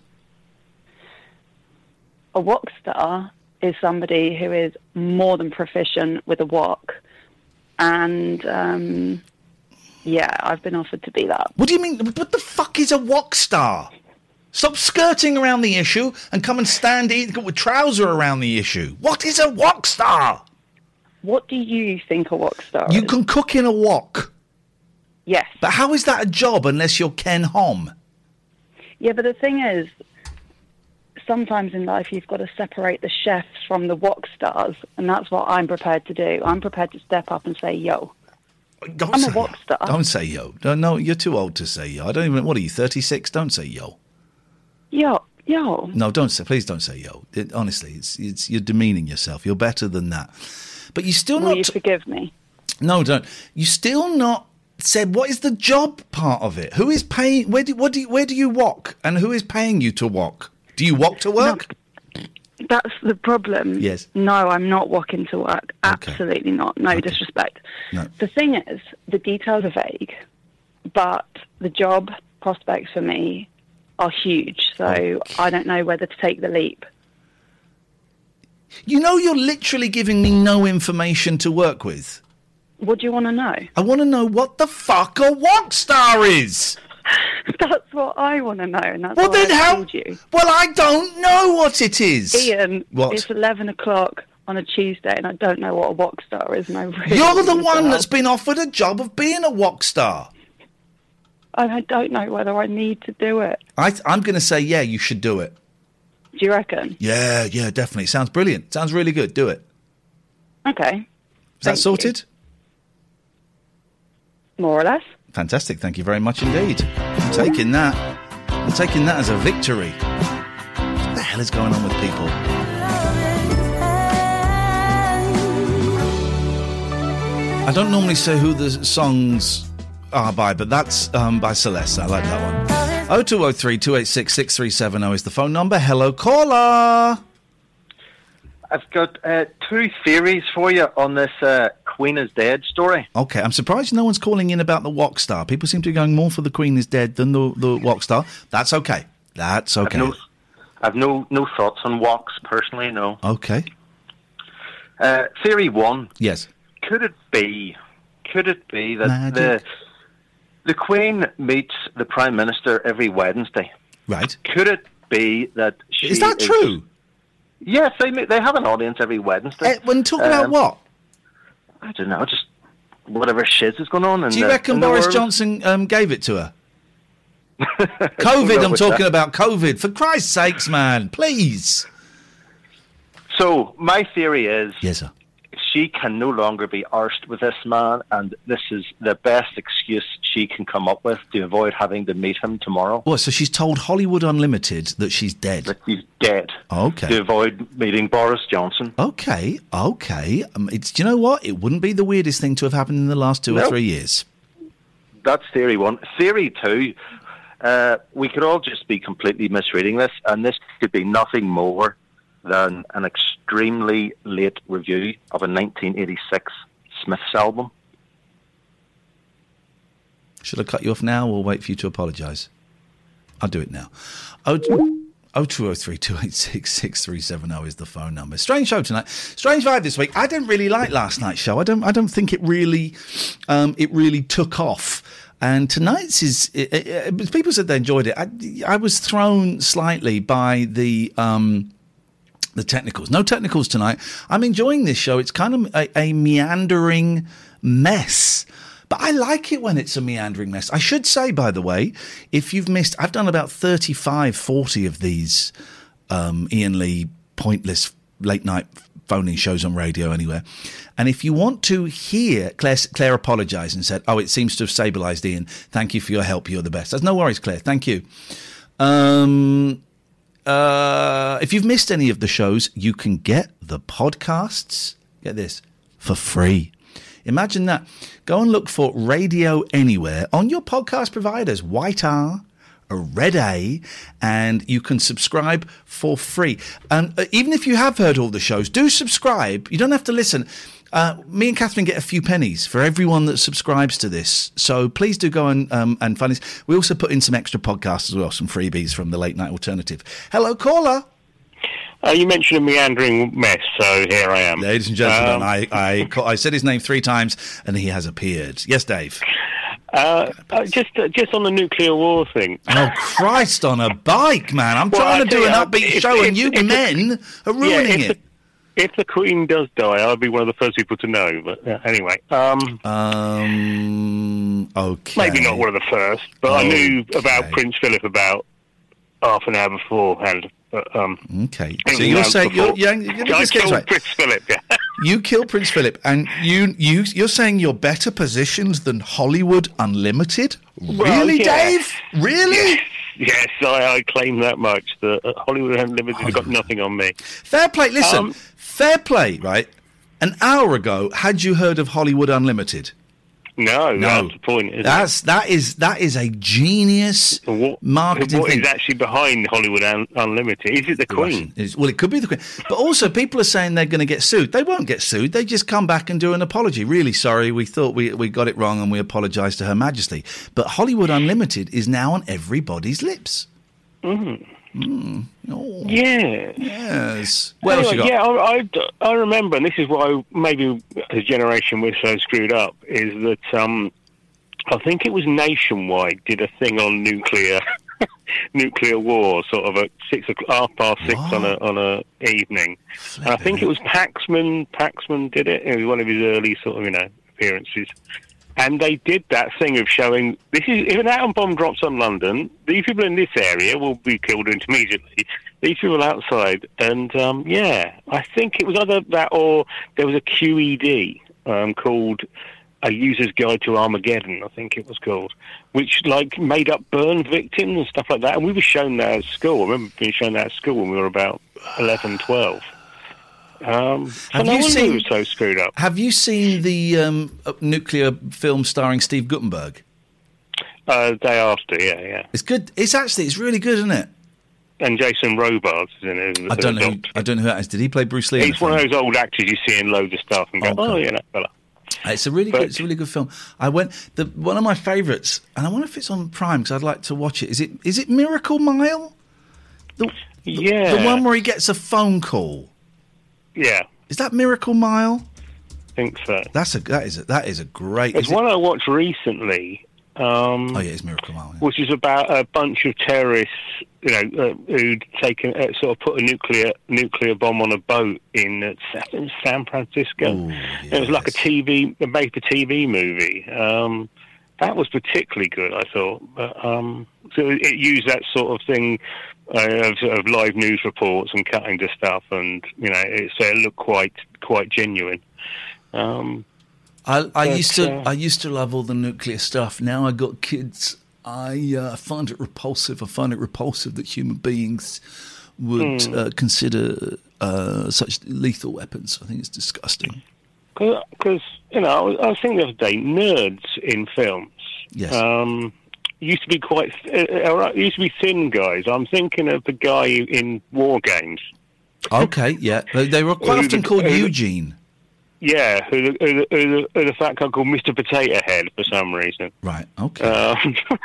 A walk star is somebody who is more than proficient with a walk. And um, yeah, I've been offered to be that. What do you mean? What the fuck is a walk star? Stop skirting around the issue and come and stand with trouser around the issue. What is a walk star? What do you think a walk star You is? can cook in a wok. Yes. But how is that a job unless you're Ken Hom? Yeah, but the thing is, sometimes in life you've got to separate the chefs from the walk stars, and that's what I'm prepared to do. I'm prepared to step up and say, yo. Don't I'm say a rock star. Don't say yo. No, no, you're too old to say yo. I don't even. What are you? Thirty six? Don't say yo. Yo, yo. No, don't say. Please don't say yo. It, honestly, it's it's you're demeaning yourself. You're better than that. But you still Will not. you forgive me? No, don't. You still not said what is the job part of it? Who is paying? Where do what do you, where do you walk? And who is paying you to walk? Do you walk to work? That's the problem. Yes. No, I'm not walking to work. Absolutely not. No disrespect. No. The thing is, the details are vague, but the job prospects for me are huge. So I don't know whether to take the leap. You know, you're literally giving me no information to work with. What do you want to know? I want to know what the fuck a walk star is. That's what I want to know, and that's Well, then I how- told you. Well, I don't know what it is. Ian, What? it's 11 o'clock on a Tuesday, and I don't know what a walk star is, I really You're the one that's been offered a job of being a walk star. And I don't know whether I need to do it. I, I'm going to say, yeah, you should do it. Do you reckon? Yeah, yeah, definitely. Sounds brilliant. Sounds really good. Do it. Okay. Is that sorted? More or less. Fantastic. Thank you very much indeed. I'm taking that. I'm taking that as a victory. What the hell is going on with people? I don't normally say who the songs are by, but that's um, by Celeste. I like that one. 0203 286 6370 is the phone number. Hello, caller. I've got uh, two theories for you on this uh, Queen is Dead story. Okay, I'm surprised no one's calling in about the Walk Star. People seem to be going more for the Queen is Dead than the, the Walk Star. That's okay. That's okay. I've no, I've no, no thoughts on walks personally, no. Okay. Uh, theory one Yes. could it be, could it be that Magic. the, the Queen meets the Prime Minister every Wednesday? Right. Could it be that she Is that true? Yes, they they have an audience every Wednesday. Eh, when talking about Um, what? I don't know, just whatever shiz is going on. In Do you the, reckon Boris. Johnson um, gave it to her? COVID, I'm talking that. about COVID. For Christ's sakes, man, please. So my theory is, yes, sir. She can no longer be arsed with this man, and this is the best excuse she can come up with to avoid having to meet him tomorrow. What? So she's told Hollywood Unlimited that she's dead. That she's dead. Okay. To avoid meeting Boris Johnson. Okay, okay. Um, it's. Do you know what? It wouldn't be the weirdest thing to have happened in the last two or three years. That's theory one. Theory two, uh, we could all just be completely misreading this, and this could be nothing more than an extremely late review of a 1986 Smiths album. Should I cut you off now or wait for you to apologise? I'll do it now. Oh, 0203 286 6370 is the phone number. Strange show tonight. Strange vibe this week. I didn't really like last night's show. I don't. I don't think it really, um, it really took off. And tonight's is. It, it, it- people said they enjoyed it. I, I was thrown slightly by the. Um, the technicals. No technicals tonight. I'm enjoying this show. It's kind of a, a meandering mess. But I like it when it's a meandering mess. I should say, by the way, if you've missed, I've done about 35, 40 of these um, Ian Lee pointless late night phoning shows on radio anywhere. And if you want to hear Claire, Claire and said, Oh, it seems to have stabilised Ian. Thank you for your help. You're the best. There's no worries, Claire. Thank you. Um, uh, if you've missed any of the shows, you can get the podcasts. Get this for free. Imagine that. Go and look for Radio Anywhere on your podcast providers, White R, a Red A, and you can subscribe for free. And uh, even if you have heard all the shows, do subscribe. You don't have to listen. Uh, me and Catherine get a few pennies for everyone that subscribes to this. So please do go and um, and find us. We also put in some extra podcasts as well, some freebies from the late night alternative. Hello, caller. Uh, you mentioned a meandering mess, so here I am. Ladies and gentlemen, Um, I, I, I said his name three times and he has appeared. Yes, Dave. Uh, uh, just uh, just on the nuclear war thing. Oh, Christ on a bike, man. I'm Well, trying to do an upbeat show and you men are ruining if it. If the Queen does die, I'll be one of the first people to know. But uh, anyway, um, um, okay. maybe not one of the first, but I knew about Prince Philip about half an hour beforehand. But, um, Okay. So you're saying, you're, you're, you're, I let's get this killed right. Prince Philip. Yeah. you kill Prince Philip, and you you you're saying you're better positioned than Hollywood Unlimited? Well, really, yeah. Dave? Really? Yes, I, I claim that much. That uh, Hollywood Unlimited have got nothing on me. Fair play. Listen, Um, fair play. Right. An hour ago, had you heard of Hollywood Unlimited? No, No. that's the point. That's that is that is a genius marketing What is thing. actually behind Hollywood Un- Unlimited? Is it the Queen? Is- well, it could be the Queen, but also people are saying they're going to get sued. They won't get sued. They just come back and do an apology. Really sorry, we thought we we got it wrong, and we apologise to Her Majesty. But Hollywood Unlimited is now on everybody's lips. Mm. Mm. Oh. Yeah. Yes. What else Anyway, you got? Yeah, I, I, I remember, and this is why maybe the generation we're so screwed up, is that um, I think it was Nationwide did a thing on nuclear nuclear war, sort of at six o'clock, half past six on a on a evening. And I think it was Paxman. Paxman did it. It was one of his early sort of you know appearances. And they did that thing of showing this is if an atom bomb drops on London, these people in this area will be killed immediately. These people outside, and um, yeah, I think it was either that or there was a QED um, called a user's guide to Armageddon, I think it was called, which like made up burn victims and stuff like that. And we were shown that at school. I remember being shown that at school when we were about 11, 12. Um, Have no you seen- were so screwed up. Have you seen the um, nuclear film starring Steve Guttenberg? Uh, day after, yeah, yeah. It's good. It's actually it's really good, isn't it? And Jason Robards is in it. I don't know. Who. I don't know who that is. Did he play Bruce Lee? He's one of those old actors you see in loads of stuff and go, Okay. oh, yeah, that fella. It's a really good. It's a really good film. I went the one of my favourites, and I wonder if it's on Prime because I'd like to watch it. Is it is it Miracle Mile? The, the- Yeah. the one where he gets a phone call. Yeah, Is that Miracle Mile? I think so. That's a that is a, that is a great. There's is it- one I watched recently. Um, oh yeah, it's Miracle Mile. which is about a bunch of terrorists, you know, uh, who'd taken uh, sort of put a nuclear nuclear bomb on a boat in uh, Sa- San Francisco. It was like a TV, a made-for-TV movie. Um, that was particularly good, I thought. But, um, so it, it used that sort of thing of, of live news reports and cutting to stuff, and you know, it, so it looked quite quite genuine. Um, I, I But, used to uh, I used to love all the nuclear stuff. Now I got kids. I uh, find it repulsive. I find it repulsive that human beings would Hmm. uh, consider uh, such lethal weapons. I think it's disgusting. Because you know, I was, I was thinking the other day, nerds in films. Yes. Um, used to be quite uh, used to be thin guys. I'm thinking of the guy in War Games. Okay, yeah, they, were quite often called Eugene. Yeah, who the, who who who the fat guy called Mr. Potato Head for some reason. Right. Okay. Um,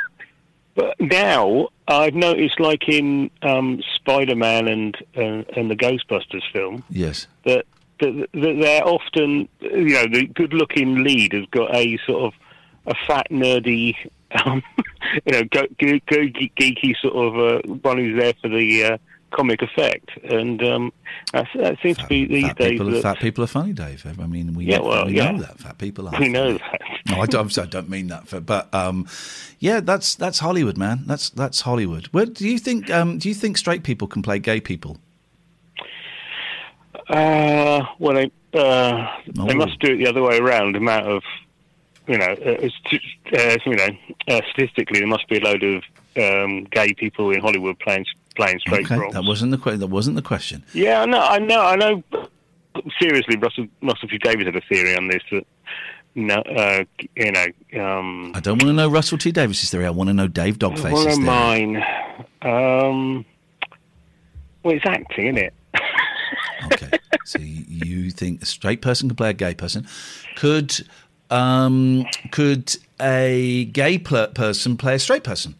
but now I've noticed, like in um, Spider-Man and uh, and the Ghostbusters film, Yes. that, that, that they're often, you know, the good-looking lead has got a sort of a fat, nerdy, um, you know, go, go, go, geeky sort of uh, one who's there for the uh, comic effect, and um, that's, that seems to be these Fat days. people, that- fat people are funny, Dave. I mean, we, Yeah, well, we yeah. know that fat people are. we know that. No, I don't. I don't mean that. For, but um, yeah, that's that's Hollywood, man. That's that's Hollywood. Where do you think? Um, do you think straight people can play gay people? Uh, well, they uh, Oh. they must do it the other way around. The amount of, you know, uh, uh, you know, uh, statistically, there must be a load of um, gay people in Hollywood playing playing straight Okay, roles. that wasn't the que- that wasn't the question. Yeah, I know, I know, I know. Seriously, Russell Russell T Davies had a theory on this that, no, uh, you know, um, I don't want to know Russell T Davies's theory. I want to know Dave Dogface's theory. mine. Um, well, it's acting, isn't it? Okay. So you- you think a straight person can play a gay person? Could um, could a gay pl- person play a straight person?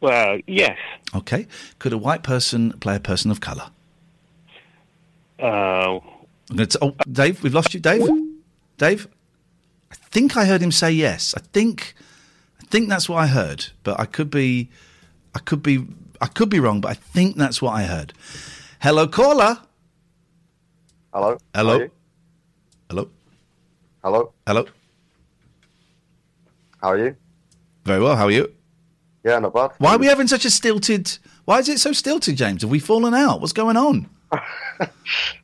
Well, yes. Okay. Could a white person play a person of colour? Uh, t- oh, Dave, we've lost you, Dave. Dave, I think I heard him say yes. I think, I think that's what I heard, but I could be, I could be, I could be wrong, but I think that's what I heard. Hello, caller. Hello. Hello. How are you? Hello. Hello. Hello. How are you? Very well. How are you? Yeah, not bad. Why are we having such a stilted? Why is it so stilted, James? Have we fallen out? What's going on?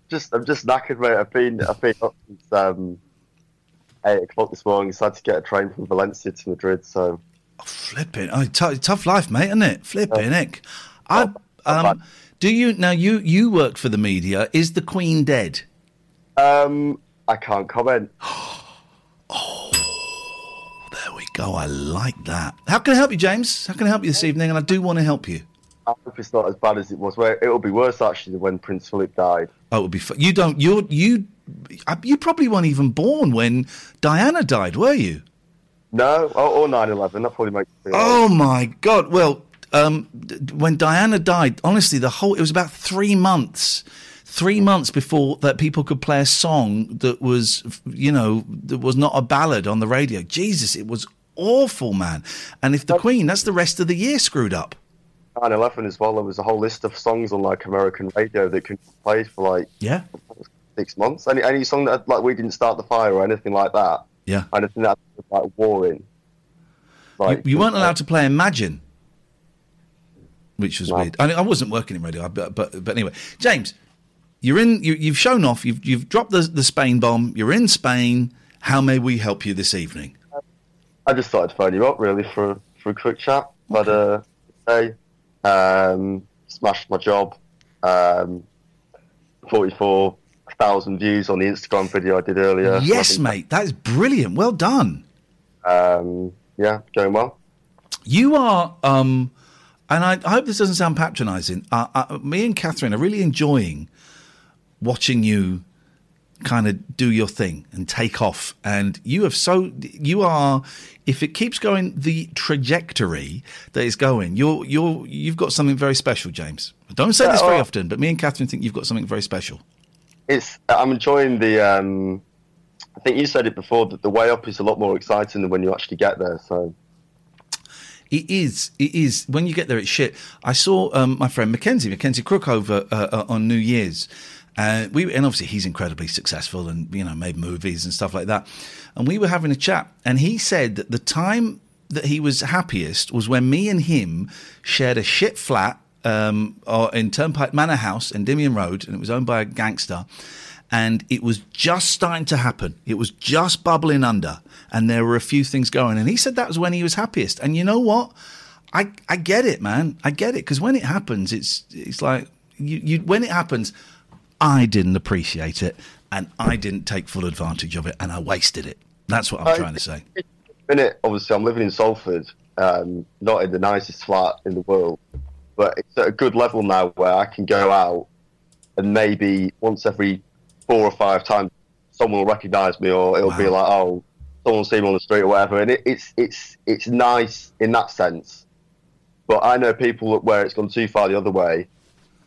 just I'm just knackered, mate. I've been I've been up since um, eight o'clock this morning. So I had to get a train from Valencia to Madrid. So Flipping, oh, t- tough life, mate, isn't it? Flipping heck. I, um, do you now? You you work for the media. Is the Queen dead? um, I can't comment. oh, There we go. I like that. How can I help you, James? How can I help you this evening? And I do want to help you. I hope it's not as bad as it was. Well, it'll be worse actually than when Prince Philip died. Oh, it would be. Fu- you don't. You you. uh, You probably weren't even born when Diana died, were you? No, or, or 9/11. That probably makes. Oh my God! Well, um, when Diana died, honestly, the whole it was about three months, three months before that people could play a song that was, you know, that was not a ballad on the radio. Jesus, it was awful, man. And if the Queen, that's the rest of the year screwed up. 9/11 as well. There was a whole list of songs on like American radio that could be played for like Yeah, six months. Any any song that like we didn't start the fire or anything like that. yeah. Anything that was like war in. You, you weren't allowed to play Imagine, which was weird. I, I wasn't working in radio, but but, but anyway, James, you're in. You, you've shown off. You've you've dropped the the Spain bomb. You're in Spain. How may we help you this evening? I just thought I'd phone you up really for for a quick chat. But uh, hey, um, smashed my job. Um, Forty four thousand views on the Instagram video I did earlier. Yes, mate, that is brilliant. Well done. Um, yeah, going well. You are, um, and I, I hope this doesn't sound patronising. Uh, uh, me and Katherine are really enjoying watching you kind of do your thing and take off. And you have so you are, if it keeps going the trajectory that is going, you're you're you've got something very special, James. I don't say Yeah, this very well- often, but me and Katherine think you've got something very special. It's I'm enjoying the. Um, I think you said it before that the way up is a lot more exciting than when you actually get there. So It is. It is. When you get there, it's shit. I saw um, my friend Mackenzie, Mackenzie Crook, over uh, uh, on New Year's. Uh, we and obviously he's incredibly successful and you know made movies and stuff like that. And we were having a chat, and he said that the time that he was happiest was when me and him shared a shit flat um, or in Turnpike Manor House in Endymion Road, and it was owned by a gangster. And it was just starting to happen. It was just bubbling under, and there were a few things going. And he said that was when he was happiest. And you know what? I I get it, man. I get it because when it happens, it's it's like you, you when it happens, I didn't appreciate it and I didn't take full advantage of it and I wasted it. That's what I'm I- trying to say. minute, obviously, I'm living in Salford, um, not in the nicest flat in the world, but it's at a good level now where I can go out and maybe once every four or five times someone will recognise me or it'll be like, oh, someone will see me on the street or whatever, and it, it's it's it's nice in that sense. But I know people where it's gone too far the other way.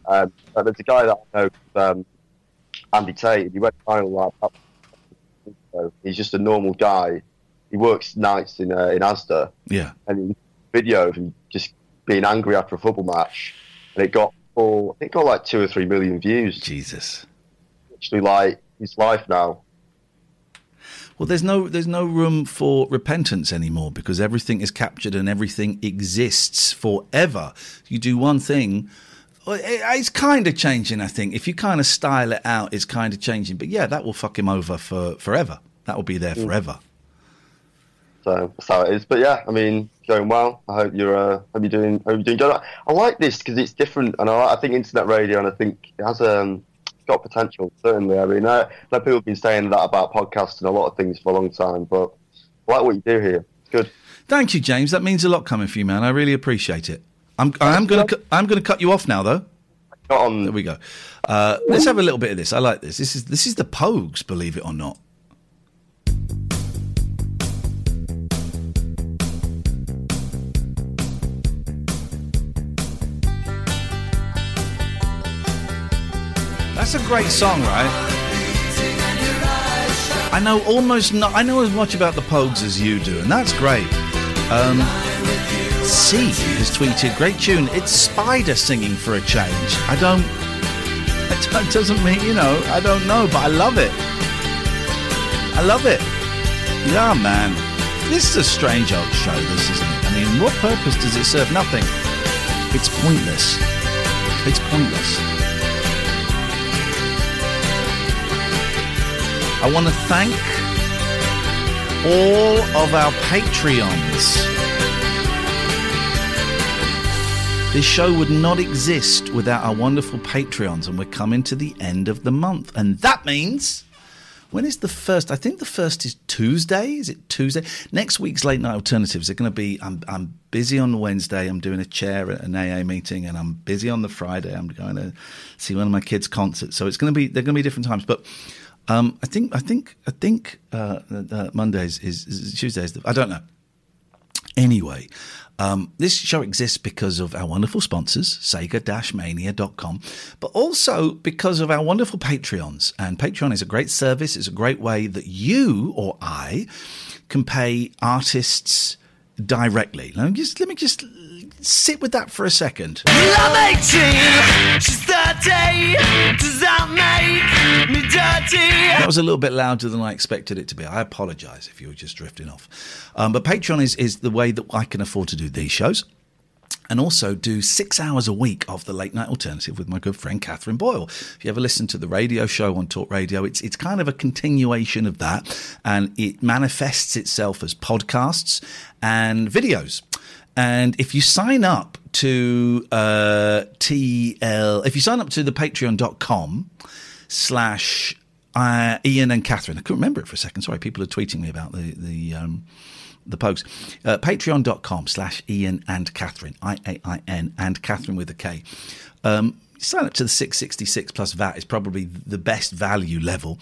Um, and there's a guy that I know, um, Andy Tate. He went final like he's just a normal guy. He works nights in uh, in Asda, Yeah. and he video of him just being angry after a football match, and it got all it got like two or three million views. Jesus, actually, like his life now. Well, there's no there's no room for repentance anymore because everything is captured and everything exists forever. You do one thing, it's kind of changing. I think if you kind of style it out, it's kind of changing. But yeah, that will fuck him over for forever. That will be there Mm. forever. So that's how it is. But yeah, I mean, going well. I hope you're. Uh, hope you're doing. Hope you're doing good. I like this because it's different, and I, I think internet radio, and I think it has um, got potential. Certainly, I mean, I, I know people have been saying that about podcasts and a lot of things for a long time, but I like what you do here. It's good. Thank you, James. That means a lot coming for you, man. I really appreciate it. I'm I am gonna cu- I'm gonna cut you off now, though. On There we go. Uh, let's have a little bit of this. I like this. This is this is the Pogues, believe it or not. That's a great song, right? I know almost not. I know as much about the Pogues as you do, and that's great. Um, C has tweeted, "Great tune. It's Spider singing for a change. I don't. It doesn't mean you know. I don't know, but I love it. I love it. Yeah, man. This is a strange old show. This isn't it. I mean, what purpose does it serve? Nothing. It's pointless. It's pointless." I want to thank all of our Patreons This show would not exist without our wonderful Patreons, and we're coming to the end of the month. And that means. When is the first? I think the first is Tuesday. Is it Tuesday? Next week's late night alternatives are going to be. I'm I'm busy on Wednesday. I'm doing a chair at an AA meeting, and I'm busy on the Friday. I'm going to see one of my kids' concerts. So it's going to be they're going to be different times. But um, I think I think I think uh, uh, Mondays is, is Tuesdays. I don't know. Anyway, um, this show exists because of our wonderful sponsors, Sega-Mania.com, but also because of our wonderful Patreons. And Patreon is a great service. It's a great way that you or I can pay artists directly. Let me just, let me just sit with that for a second. I'm 18, she's 30. Does that make me dirty? That was a little bit louder than I expected it to be. I apologise if you were just drifting off. Um, but Patreon is, is the way that I can afford to do these shows. And also do six hours a week of the late night alternative with my good friend Katherine Boyle. If you ever listen to the radio show on Talk Radio, it's it's kind of a continuation of that, and it manifests itself as podcasts and videos. And if you sign up to uh, TL, if you sign up to the patreon.com slash uh, Iain and Katherine, I couldn't remember it for a second. Sorry, people are tweeting me about the, the, um, the post. Uh, patreon.com slash Iain and Katherine, I A I N, and Katherine with a K. Um, sign up to the 666 plus VAT is probably the best value level.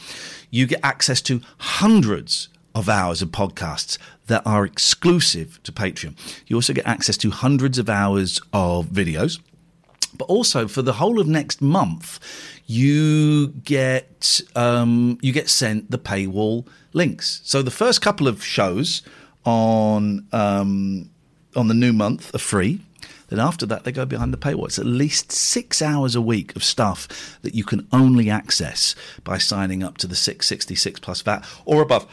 You get access to hundreds of hours of podcasts that are exclusive to Patreon. You also get access to hundreds of hours of videos. But also for the whole of next month, you get um, you get sent the paywall links. So the first couple of shows on um, on the new month are free. Then after that, they go behind the paywall. It's at least six hours a week of stuff that you can only access by signing up to the 666 plus VAT or above.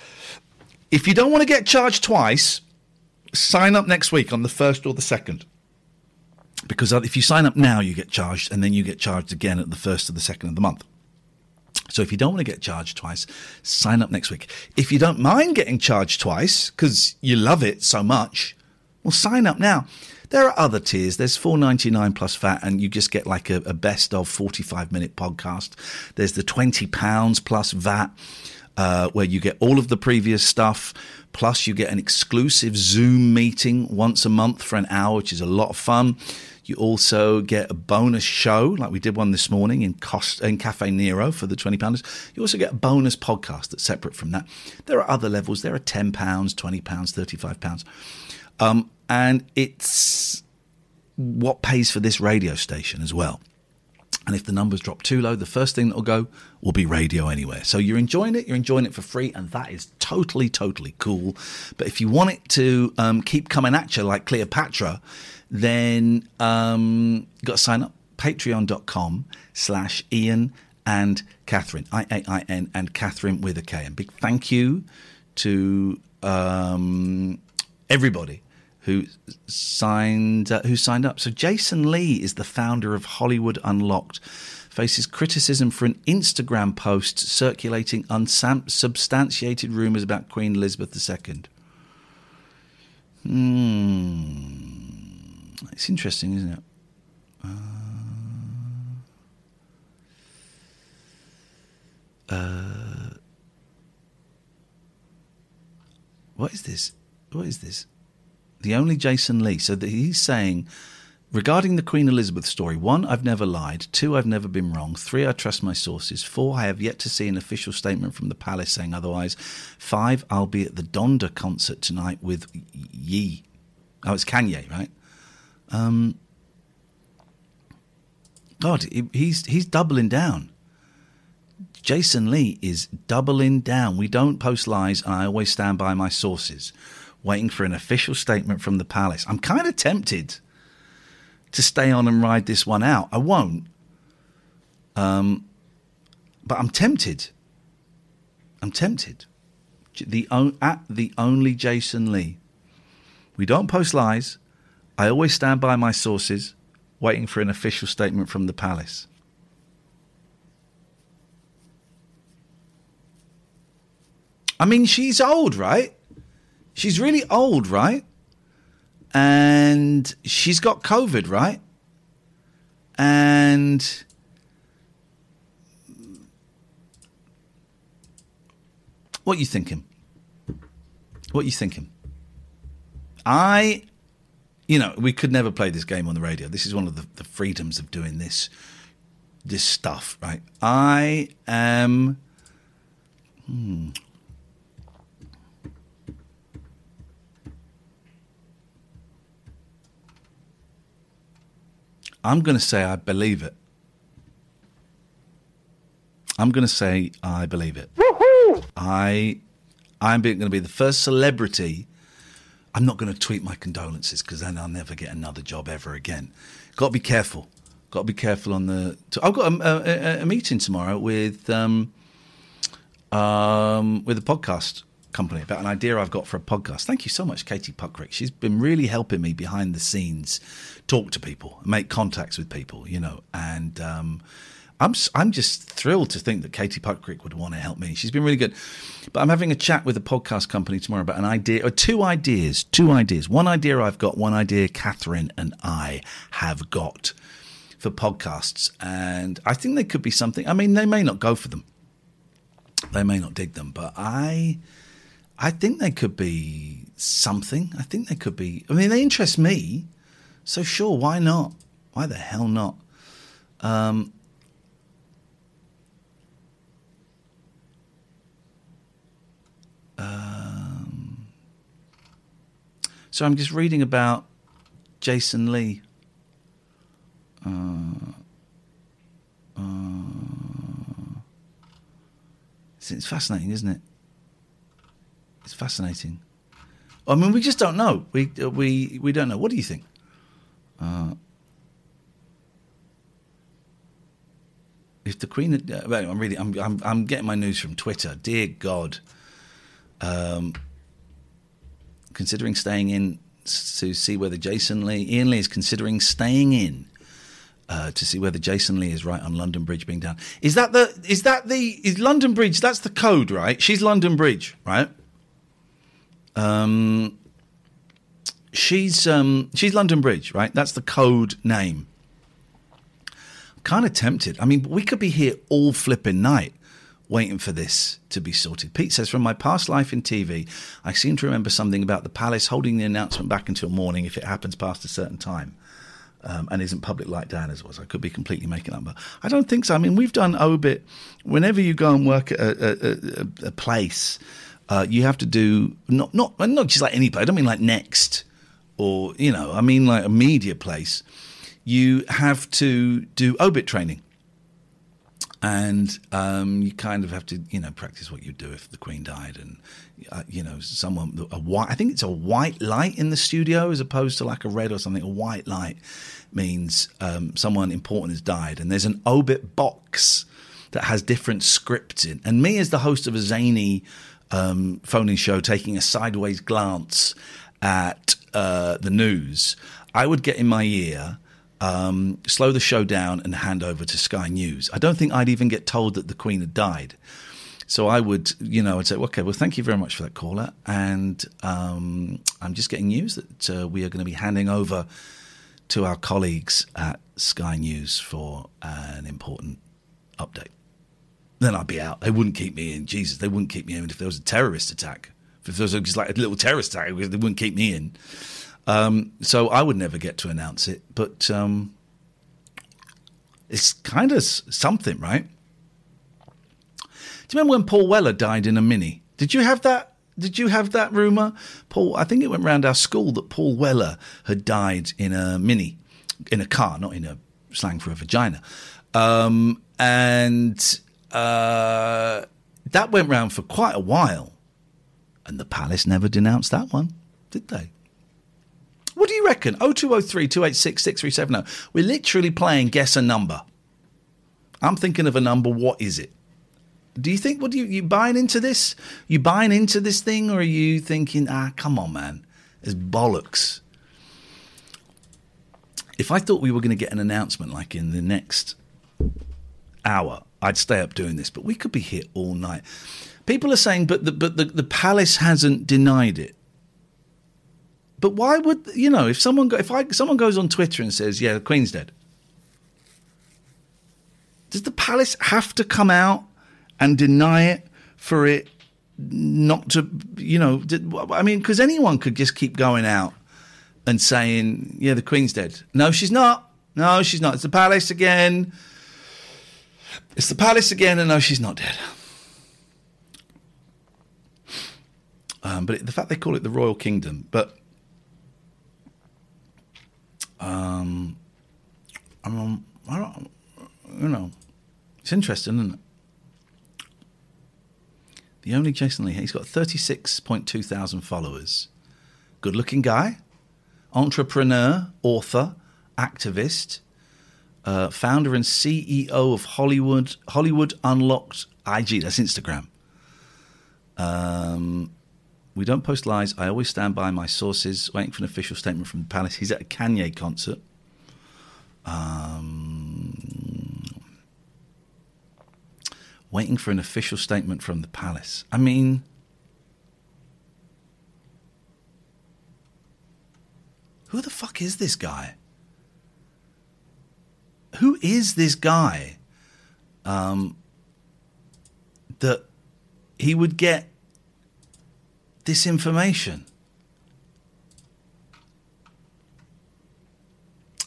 If you don't want to get charged twice, sign up next week on the first or the second. Because if you sign up now, you get charged, and then you get charged again at the first or the second of the month. So if you don't want to get charged twice, sign up next week. If you don't mind getting charged twice because you love it so much, well, sign up now. There are other tiers. There's four ninety nine plus VAT, and you just get like a, a best of forty five minute podcast. There's the twenty pounds plus VAT, uh, where you get all of the previous stuff. Plus, you get an exclusive Zoom meeting once a month for an hour, which is a lot of fun. You also get a bonus show, like we did one this morning in Cost in Cafe Nero for the twenty pounders. You also get a bonus podcast that's separate from that. There are other levels. There are ten pounds, twenty pounds, thirty five pounds, um, and it's what pays for this radio station as well. And if the numbers drop too low, the first thing that will go will be radio anywhere. So you're enjoying it, you're enjoying it for free, and that is totally, totally cool. But if you want it to um, keep coming at you like Cleopatra, then um, you've got to sign up. Patreon.com slash Iain and Katherine. I A I N and Katherine with a K. And big thank you to um, everybody who signed uh, who signed up. So Jason Lee is the founder of Hollywood Unlocked. Faces criticism for an Instagram post circulating unsubstantiated rumors about Queen Elizabeth II. Hmm. It's interesting, isn't it? Uh, uh, what is this? What is this? The only Jason Lee. So that he's saying regarding the Queen Elizabeth story: one, I've never lied; two, I've never been wrong; three, I trust my sources; four, I have yet to see an official statement from the palace saying otherwise; five, I'll be at the Donda concert tonight with Ye. Oh, it's Kanye, right? Um, God, he's he's doubling down. Jason Lee is doubling down. We don't post lies, and I always stand by my sources. Waiting for an official statement from the palace. I'm kind of tempted to stay on and ride this one out. I won't, um, but I'm tempted. I'm tempted. The at the only Jason Lee. We don't post lies. I always stand by my sources, waiting for an official statement from the palace. I mean, she's old, right? She's really old, right? And she's got COVID, right? And what you thinking? What you thinking? I, you know, we could never play this game on the radio. This is one of the, the freedoms of doing this, this stuff, right? I am. Hmm. I'm going to say I believe it. I'm going to say I believe it. I, I'm going to be the first celebrity. I'm not going to tweet my condolences because then I'll never get another job ever again. Got to be careful. Got to be careful on the. I've got a, a, a meeting tomorrow with um, um, with a podcast company about an idea I've got for a podcast. Thank you so much, Katie Puckrick. She's been really helping me behind the scenes, talk to people, make contacts with people, you know, and um, I'm I'm just thrilled to think that Katie Puckrick would want to help me. She's been really good. But I'm having a chat with a podcast company tomorrow about an idea or two ideas, two ideas. One idea I've got, one idea Katherine and I have got for podcasts, and I think they could be something. I mean, they may not go for them. They may not dig them, but I I think they could be something. I think they could be. I mean, they interest me. So sure, why not? Why the hell not? Um, um, so I'm just reading about Jason Lee. Uh, uh, it's, fascinating, isn't it? It's fascinating. I mean, we just don't know. We uh, we we don't know. What do you think? Uh, if the Queen, had, uh, well, I'm really, I'm, I'm I'm getting my news from Twitter. Dear God, um, considering staying in to see whether Jason Lee, Iain Lee is considering staying in. Uh, to see whether Jason Lee is right on London Bridge being down. Is that the is that the is London Bridge? That's the code, right? She's London Bridge, right? Um, she's um, she's London Bridge, right? That's the code name. Kind of tempted. I mean, we could be here all flipping night waiting for this to be sorted. Pete says, from my past life in TV, I seem to remember something about the palace holding the announcement back until morning if it happens past a certain time. Um, and isn't public like Diana's was. I could be completely making up, but I don't think so. I mean, we've done obit. Whenever you go and work at a, a, a, a place, uh, you have to do not not not just like any place. I don't mean like Next or you know. I mean like a media place. You have to do obit training, and um, you kind of have to you know practice what you'd do if the Queen died, and uh, you know someone a white. I think it's a white light in the studio as opposed to like a red or something. A white light means um, someone important has died, and there's an obit box that has different scripts in. And me as the host of a zany um, phone-in show, taking a sideways glance at uh, the news, I would get in my ear. Um, slow the show down and hand over to Sky News. I don't think I'd even get told that the Queen had died. So I would, you know, I'd say, okay, well, thank you very much for that caller. And um, I'm just getting news that uh, we are going to be handing over to our colleagues at Sky News for an important update. Then I'd be out. They wouldn't keep me in. Jesus, they wouldn't keep me in if there was a terrorist attack. If there was just like a little terrorist attack, they wouldn't keep me in. Um, so I would never get to announce it. But um, it's kind of something, right? Do you remember when Paul Weller died in a mini? Did you have that? Did you have that rumor, Paul? I think it went round our school that Paul Weller had died in a mini, in a car, not in a slang for a vagina, um, and uh, that went round for quite a while, and the palace never denounced that one, did they? What do you reckon? 0203 286 6370. We're literally playing guess a number. I'm thinking of a number. What is it? Do you think, what do you, you buying into this? You buying into this thing, or are you thinking, ah, come on, man, it's bollocks? If I thought we were going to get an announcement like in the next hour, I'd stay up doing this, but we could be here all night. People are saying, but the, but the, the palace hasn't denied it. But why would you know if someone go, if I someone goes on Twitter and says, "Yeah, the Queen's dead," does the palace have to come out and deny it for it not to, you know? I mean, because anyone could just keep going out and saying, "Yeah, the Queen's dead." No, she's not. No, she's not. It's the palace again. It's the palace again, and no, she's not dead. Um, but it, the fact they call it the Royal Kingdom, but um, I mean, I don't, you know, it's interesting, isn't it? The only Jason Lee, he's got 36.2 thousand followers. Good looking guy, entrepreneur, author, activist, uh, founder and CEO of Hollywood Hollywood Unlocked IG. That's Instagram. Um, we don't post lies. I always stand by my sources. Waiting for an official statement from the palace. He's at a Kanye concert. Um, waiting for an official statement from the palace. I mean, who the fuck is this guy? Who is this guy? Um, that he would get this information.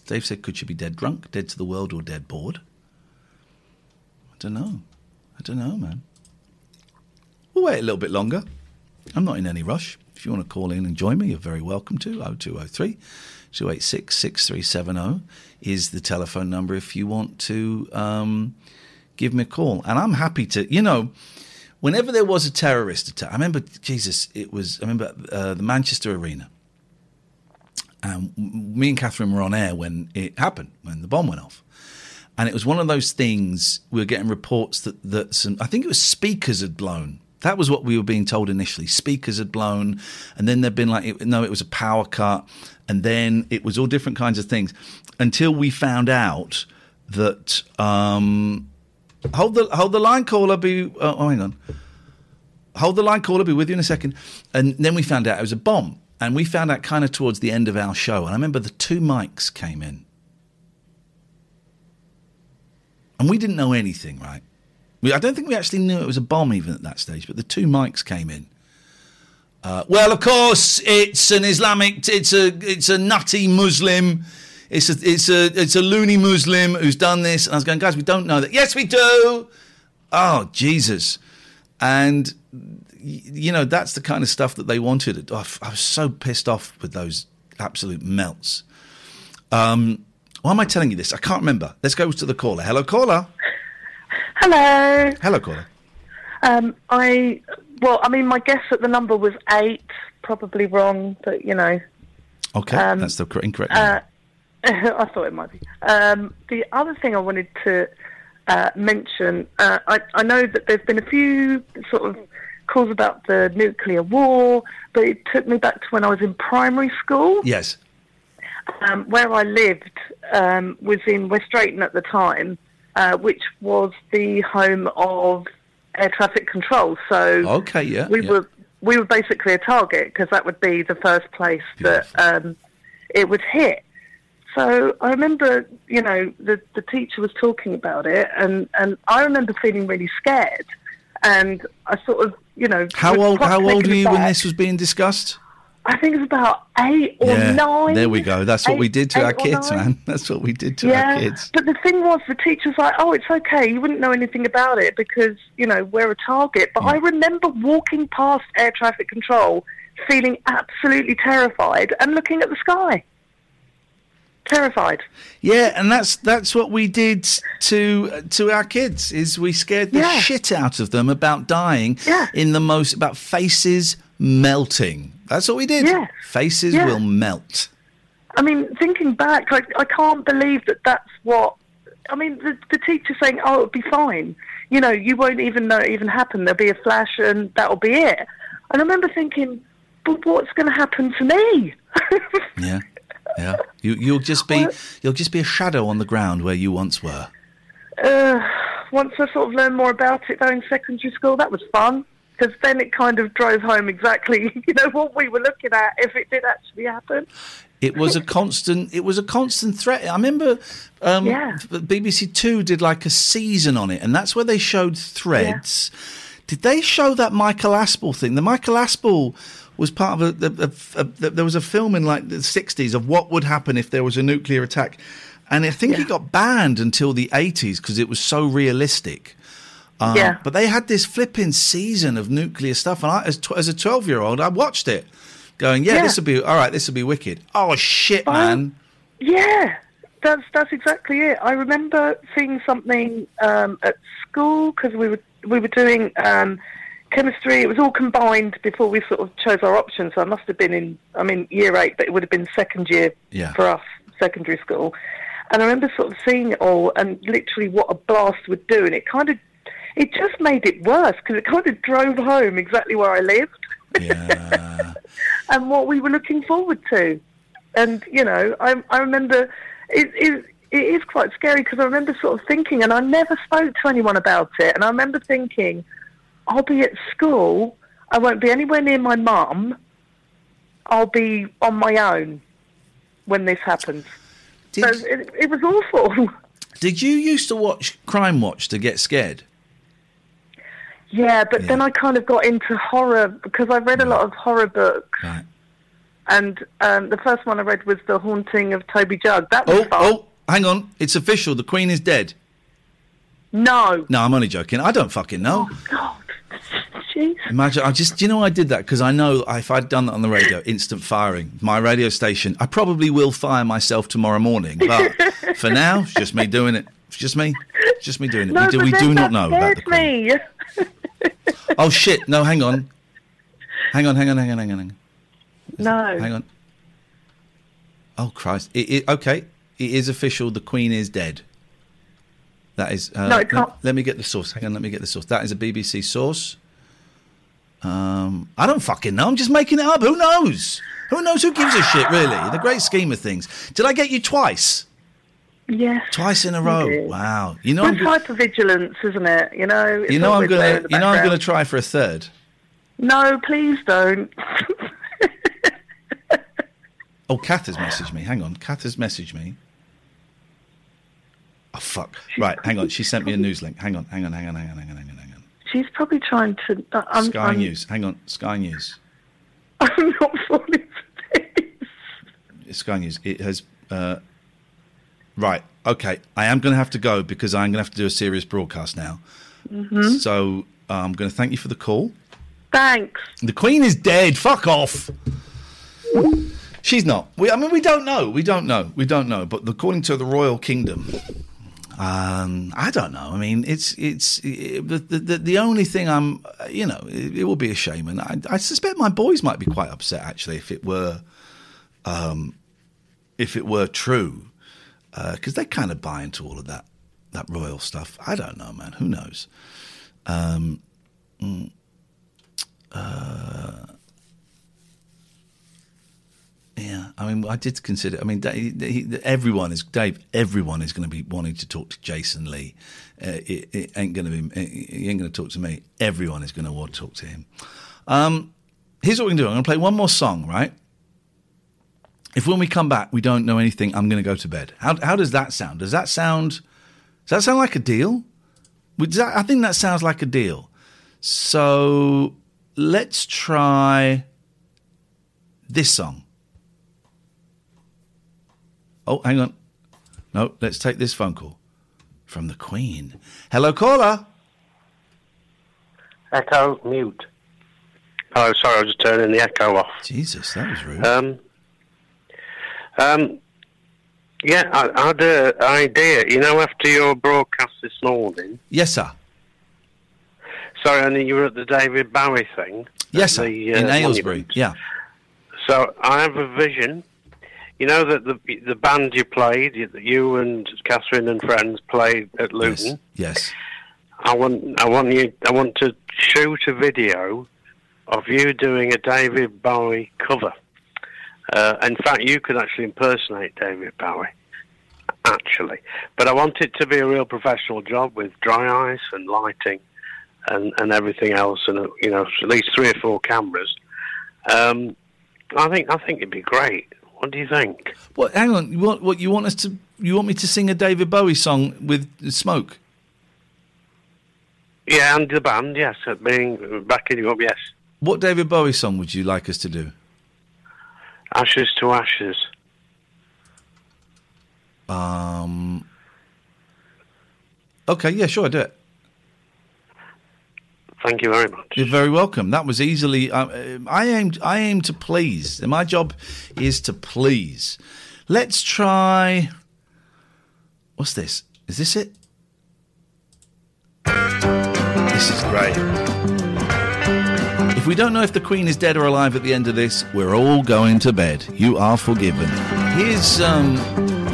Dave said, could she be dead drunk, dead to the world, or dead bored? I don't know. I don't know, man. We'll wait a little bit longer. I'm not in any rush. If you want to call in and join me, you're very welcome to. 0203 286 6370 is the telephone number if you want to um, give me a call. And I'm happy to, you know, whenever there was a terrorist attack, I remember, Jesus, it was, I remember uh, the Manchester Arena. And me and Katherine were on air when it happened, when the bomb went off. And it was one of those things we were getting reports that, that some, I think it was speakers had blown. That was what we were being told initially. Speakers had blown, and then there'd been like, no, it was a power cut, and then it was all different kinds of things until we found out that. Um, hold the hold the line, caller. Be oh, oh, hang on. Hold the line, caller. Be with you in a second. And then we found out it was a bomb, and we found out kind of towards the end of our show. And I remember the two mics came in, and we didn't know anything, right? We, I don't think we actually knew it was a bomb even at that stage. But the two mics came in. Uh, well, of course, it's an Islamic. It's a it's a nutty Muslim. It's a it's a it's a loony Muslim who's done this. And I was going, guys, we don't know that. Yes, we do. Oh Jesus! And you know that's the kind of stuff that they wanted. Oh, I was so pissed off with those absolute melts. Um, why am I telling you this? I can't remember. Let's go to the caller. Hello, caller. Hello. Hello, caller. Um, I well, I mean, my guess at the number was eight. Probably wrong, but you know. Okay, Um, that's the cor- incorrect. Uh, I thought it might be. Um, the other thing I wanted to uh, mention, uh, I, I know that there's been a few sort of calls about the nuclear war, but it took me back to when I was in primary school. yes. Um, where I lived um, was in West Drayton at the time, uh, which was the home of air traffic control. So Okay. Yeah. we yeah. were we were basically a target because that would be the first place that um, it would hit. So I remember, you know, the the teacher was talking about it, and and I remember feeling really scared, and I sort of, you know, How old? How old were you when this was being discussed? I think it was about eight or yeah. nine. There we go. That's what we did to our kids, nine. man. That's what we did to yeah, our kids. but the thing was, the teacher was like, "Oh, it's okay. You wouldn't know anything about it because you know we're a target." But I remember walking past air traffic control, feeling absolutely terrified and looking at the sky. Terrified. Yeah, and that's that's what we did to to our kids. Is we scared the Yeah. shit out of them about dying Yeah. in the most about faces melting. That's what we did. Yeah. Faces Yeah. will melt. I mean, thinking back, I, I can't believe that that's what. I mean, the, the teacher saying, "Oh, it'll be fine." You know, you won't even know it even happened. There'll be a flash, and that'll be it. And I remember thinking, "But what's going to happen to me?" Yeah, yeah. You you'll just be you'll just be a shadow on the ground where you once were. Uh, once I sort of learned more about it, though, in secondary school, that was fun. because then it kind of drove home exactly, you know, what we were looking at if it did actually happen. It was a constant. It was a constant threat. I remember um, Yeah. BBC Two did like a season on it, and that's where they showed threads. Did they show that Michael Aspel thing? The Michael Aspel was part of a, a, a, a- There was a film in like the sixties of what would happen if there was a nuclear attack, and I think it got banned until the eighties because it was so realistic. Um, Yeah. But they had this flipping season of nuclear stuff, and I, as, tw- as a twelve-year-old, I watched it, going, "Yeah, Yeah. this will be all right. This will be wicked." Oh shit, man! Yeah, that's that's exactly it. I remember seeing something um, at school because we were we were doing um, chemistry. It was all combined before we sort of chose our options. So I must have been in, I mean, year eight, but it would have been second year Yeah. for us, secondary school. And I remember sort of seeing it all and literally what a blast would do, and it kind of, it just made it worse because it kind of drove home exactly where I lived. and what we were looking forward to. And, you know, I, I remember it, it, it is quite scary because I remember sort of thinking, and I never spoke to anyone about it, and I remember thinking, I'll be at school, I won't be anywhere near my mum, I'll be on my own when this happens. so it, it was awful. Did you used to watch Crime Watch to get scared? Yeah, but then I kind of got into horror because I read a lot of horror books. And um, the first one I read was The Haunting of Toby Jugg. That was Oh, oh, hang on! It's official. The Queen is dead. No. No, I'm only joking. I don't fucking know. God. Jeez. Imagine, I just, do you know, I did that because I know if I'd done that on the radio, instant firing. My radio station, I probably will fire myself tomorrow morning. But for now, it's just me doing it. It's just me. It's just me doing it. No, we do, we do not know about the me. Oh, shit. No, hang on. Hang on, hang on, hang on, hang on. Hang on. No. Hang on. Oh Christ! It, it, okay, it is official. The Queen is dead. That is. Uh, No, it let- can't- Let, me get the source. Hang on. Let me get the source. That is a BBC source. Um, I don't fucking know. I'm just making it up. Who knows? Who knows? Who gives a shit? Really? In the great scheme of things. Did I get you twice? Yes. Twice in a row. did. Wow. You know. Go- hypervigilance, isn't it? You know. It's you know. I'm gonna. You know. I'm gonna try for a third. No, please don't. Oh, Kath has messaged me. Hang on. Kath has messaged me. Oh fuck! Right, hang on. She sent me a news link. Hang on, hang on, hang on, hang on, hang on, hang on. Hang on. She's probably trying to. uh, I'm, Sky I'm, News. Hang on, Sky News. I'm not falling. For this. Sky News. It has. Uh, right. Okay. I am going to have to go because I'm going to have to do a serious broadcast now. Mhm. So uh, I'm going to thank you for the call. Thanks. The Queen is dead. Fuck off. She's not. We, I mean, we don't know. We don't know. We don't know. But according to the royal kingdom, um, I don't know. I mean, it's it's it, the, the the only thing I'm, uh, you know, it, it will be a shame, and I, I suspect my boys might be quite upset actually if it were, um, if it were true, because they kind of buy into all of that that royal stuff. I don't know, man. Who knows? Um, mm, uh, yeah, I mean, I did consider. I mean, everyone is Dave. Everyone is going to be wanting to talk to Jason Lee. Uh, it, it ain't going to be. He ain't going to talk to me. Everyone is going to want to talk to him. Um, here's what we can do. I'm going to play one more song, right? If when we come back we don't know anything, I'm going to go to bed. How how does that sound? Does that sound? Does that sound like a deal? That, I think that sounds like a deal. So let's try this song. Oh, hang on. No, let's take this phone call from the Queen. Hello, caller. Echo mute. Oh, sorry, I was just turning the echo off. Jesus, that was rude. Um, um, yeah, I, I had an idea. You know, after your broadcast this morning, Yes, sir. sorry, I mean, you were at the David Bowie thing. Yes, sir. the, In uh, Aylesbury. monument. Yeah. So I have a vision. You know that the the band you played, you- you and Katherine and friends played at Luton. Yes. I want I want you I want to shoot a video of you doing a David Bowie cover. Uh, in fact, you could actually impersonate David Bowie, actually. But I want it to be a real professional job with dry ice and lighting, and, and everything else, and uh, you know at least three or four cameras. Um, I think I think it'd be great. What do you think? What? Hang on. You want what? You want us to? You want me to sing a David Bowie song with smoke? Yeah, and the band, yes, being backing you up, yes. What David Bowie song would you like us to do? Ashes to ashes. Um. Okay. Yeah. Sure. I do it. Thank you very much. You're very welcome. That was easily. Uh, I aim. I aim to please. My job is to please. Let's try. What's this? Is this it? This is great. If we don't know if the Queen is dead or alive at the end of this, we're all going to bed. You are forgiven. Here's um,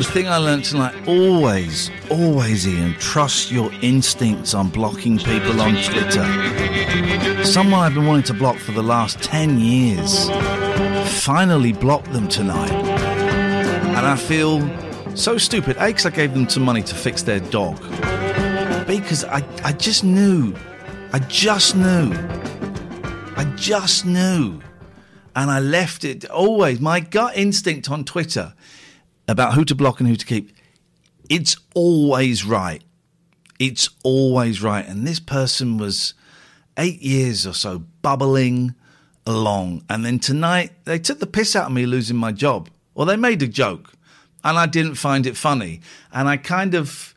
the thing I learned tonight. Always, always, Iain, trust your instincts on blocking people on Twitter. Someone I've been wanting to block for the last 10 years. Finally blocked them tonight. And I feel so stupid. A, because I gave them some money to fix their dog. B, because I, I just knew. I just knew. I just knew. And I left it always. My gut instinct on Twitter about who to block and who to keep, it's always right. It's always right. And this person was eight years or so bubbling along. And then tonight, they took the piss out of me losing my job. Well, they made a joke, and I didn't find it funny. And I kind of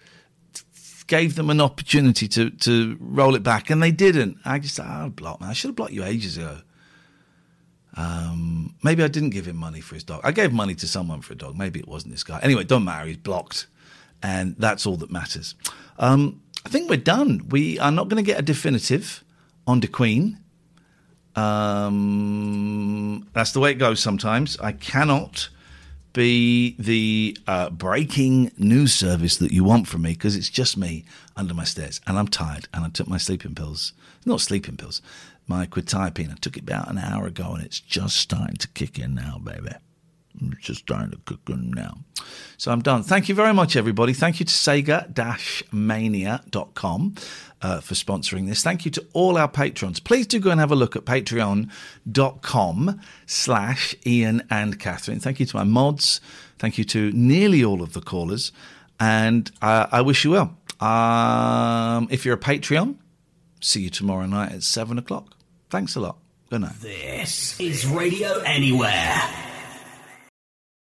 gave them an opportunity to, to roll it back, and they didn't. I just, I'll block, man. I should have blocked you ages ago. Um, maybe I didn't give him money for his dog. I gave money to someone for a dog. Maybe it wasn't this guy. Anyway, don't matter. He's blocked, and that's all that matters. Um, I think we're done. We are not going to get a definitive on the Queen. Um, that's the way it goes sometimes. I cannot be the uh, breaking news service that you want from me because it's just me under my stairs and I'm tired and I took my sleeping pills. Not sleeping pills, my quetiapine. I took it about an hour ago and it's just starting to kick in now, baby. It's just starting to kick in now. So I'm done. Thank you very much, everybody. Thank you to Sega-Mania.com uh, for sponsoring this. Thank you to all our patrons. Please do go and have a look at patreon.com slash Iain and Katherine. Thank you to my mods. Thank you to nearly all of the callers. And uh, I wish you well. Um, if you're a Patreon, see you tomorrow night at 7 o'clock. Thanks a lot. Good night. This is Radio Anywhere.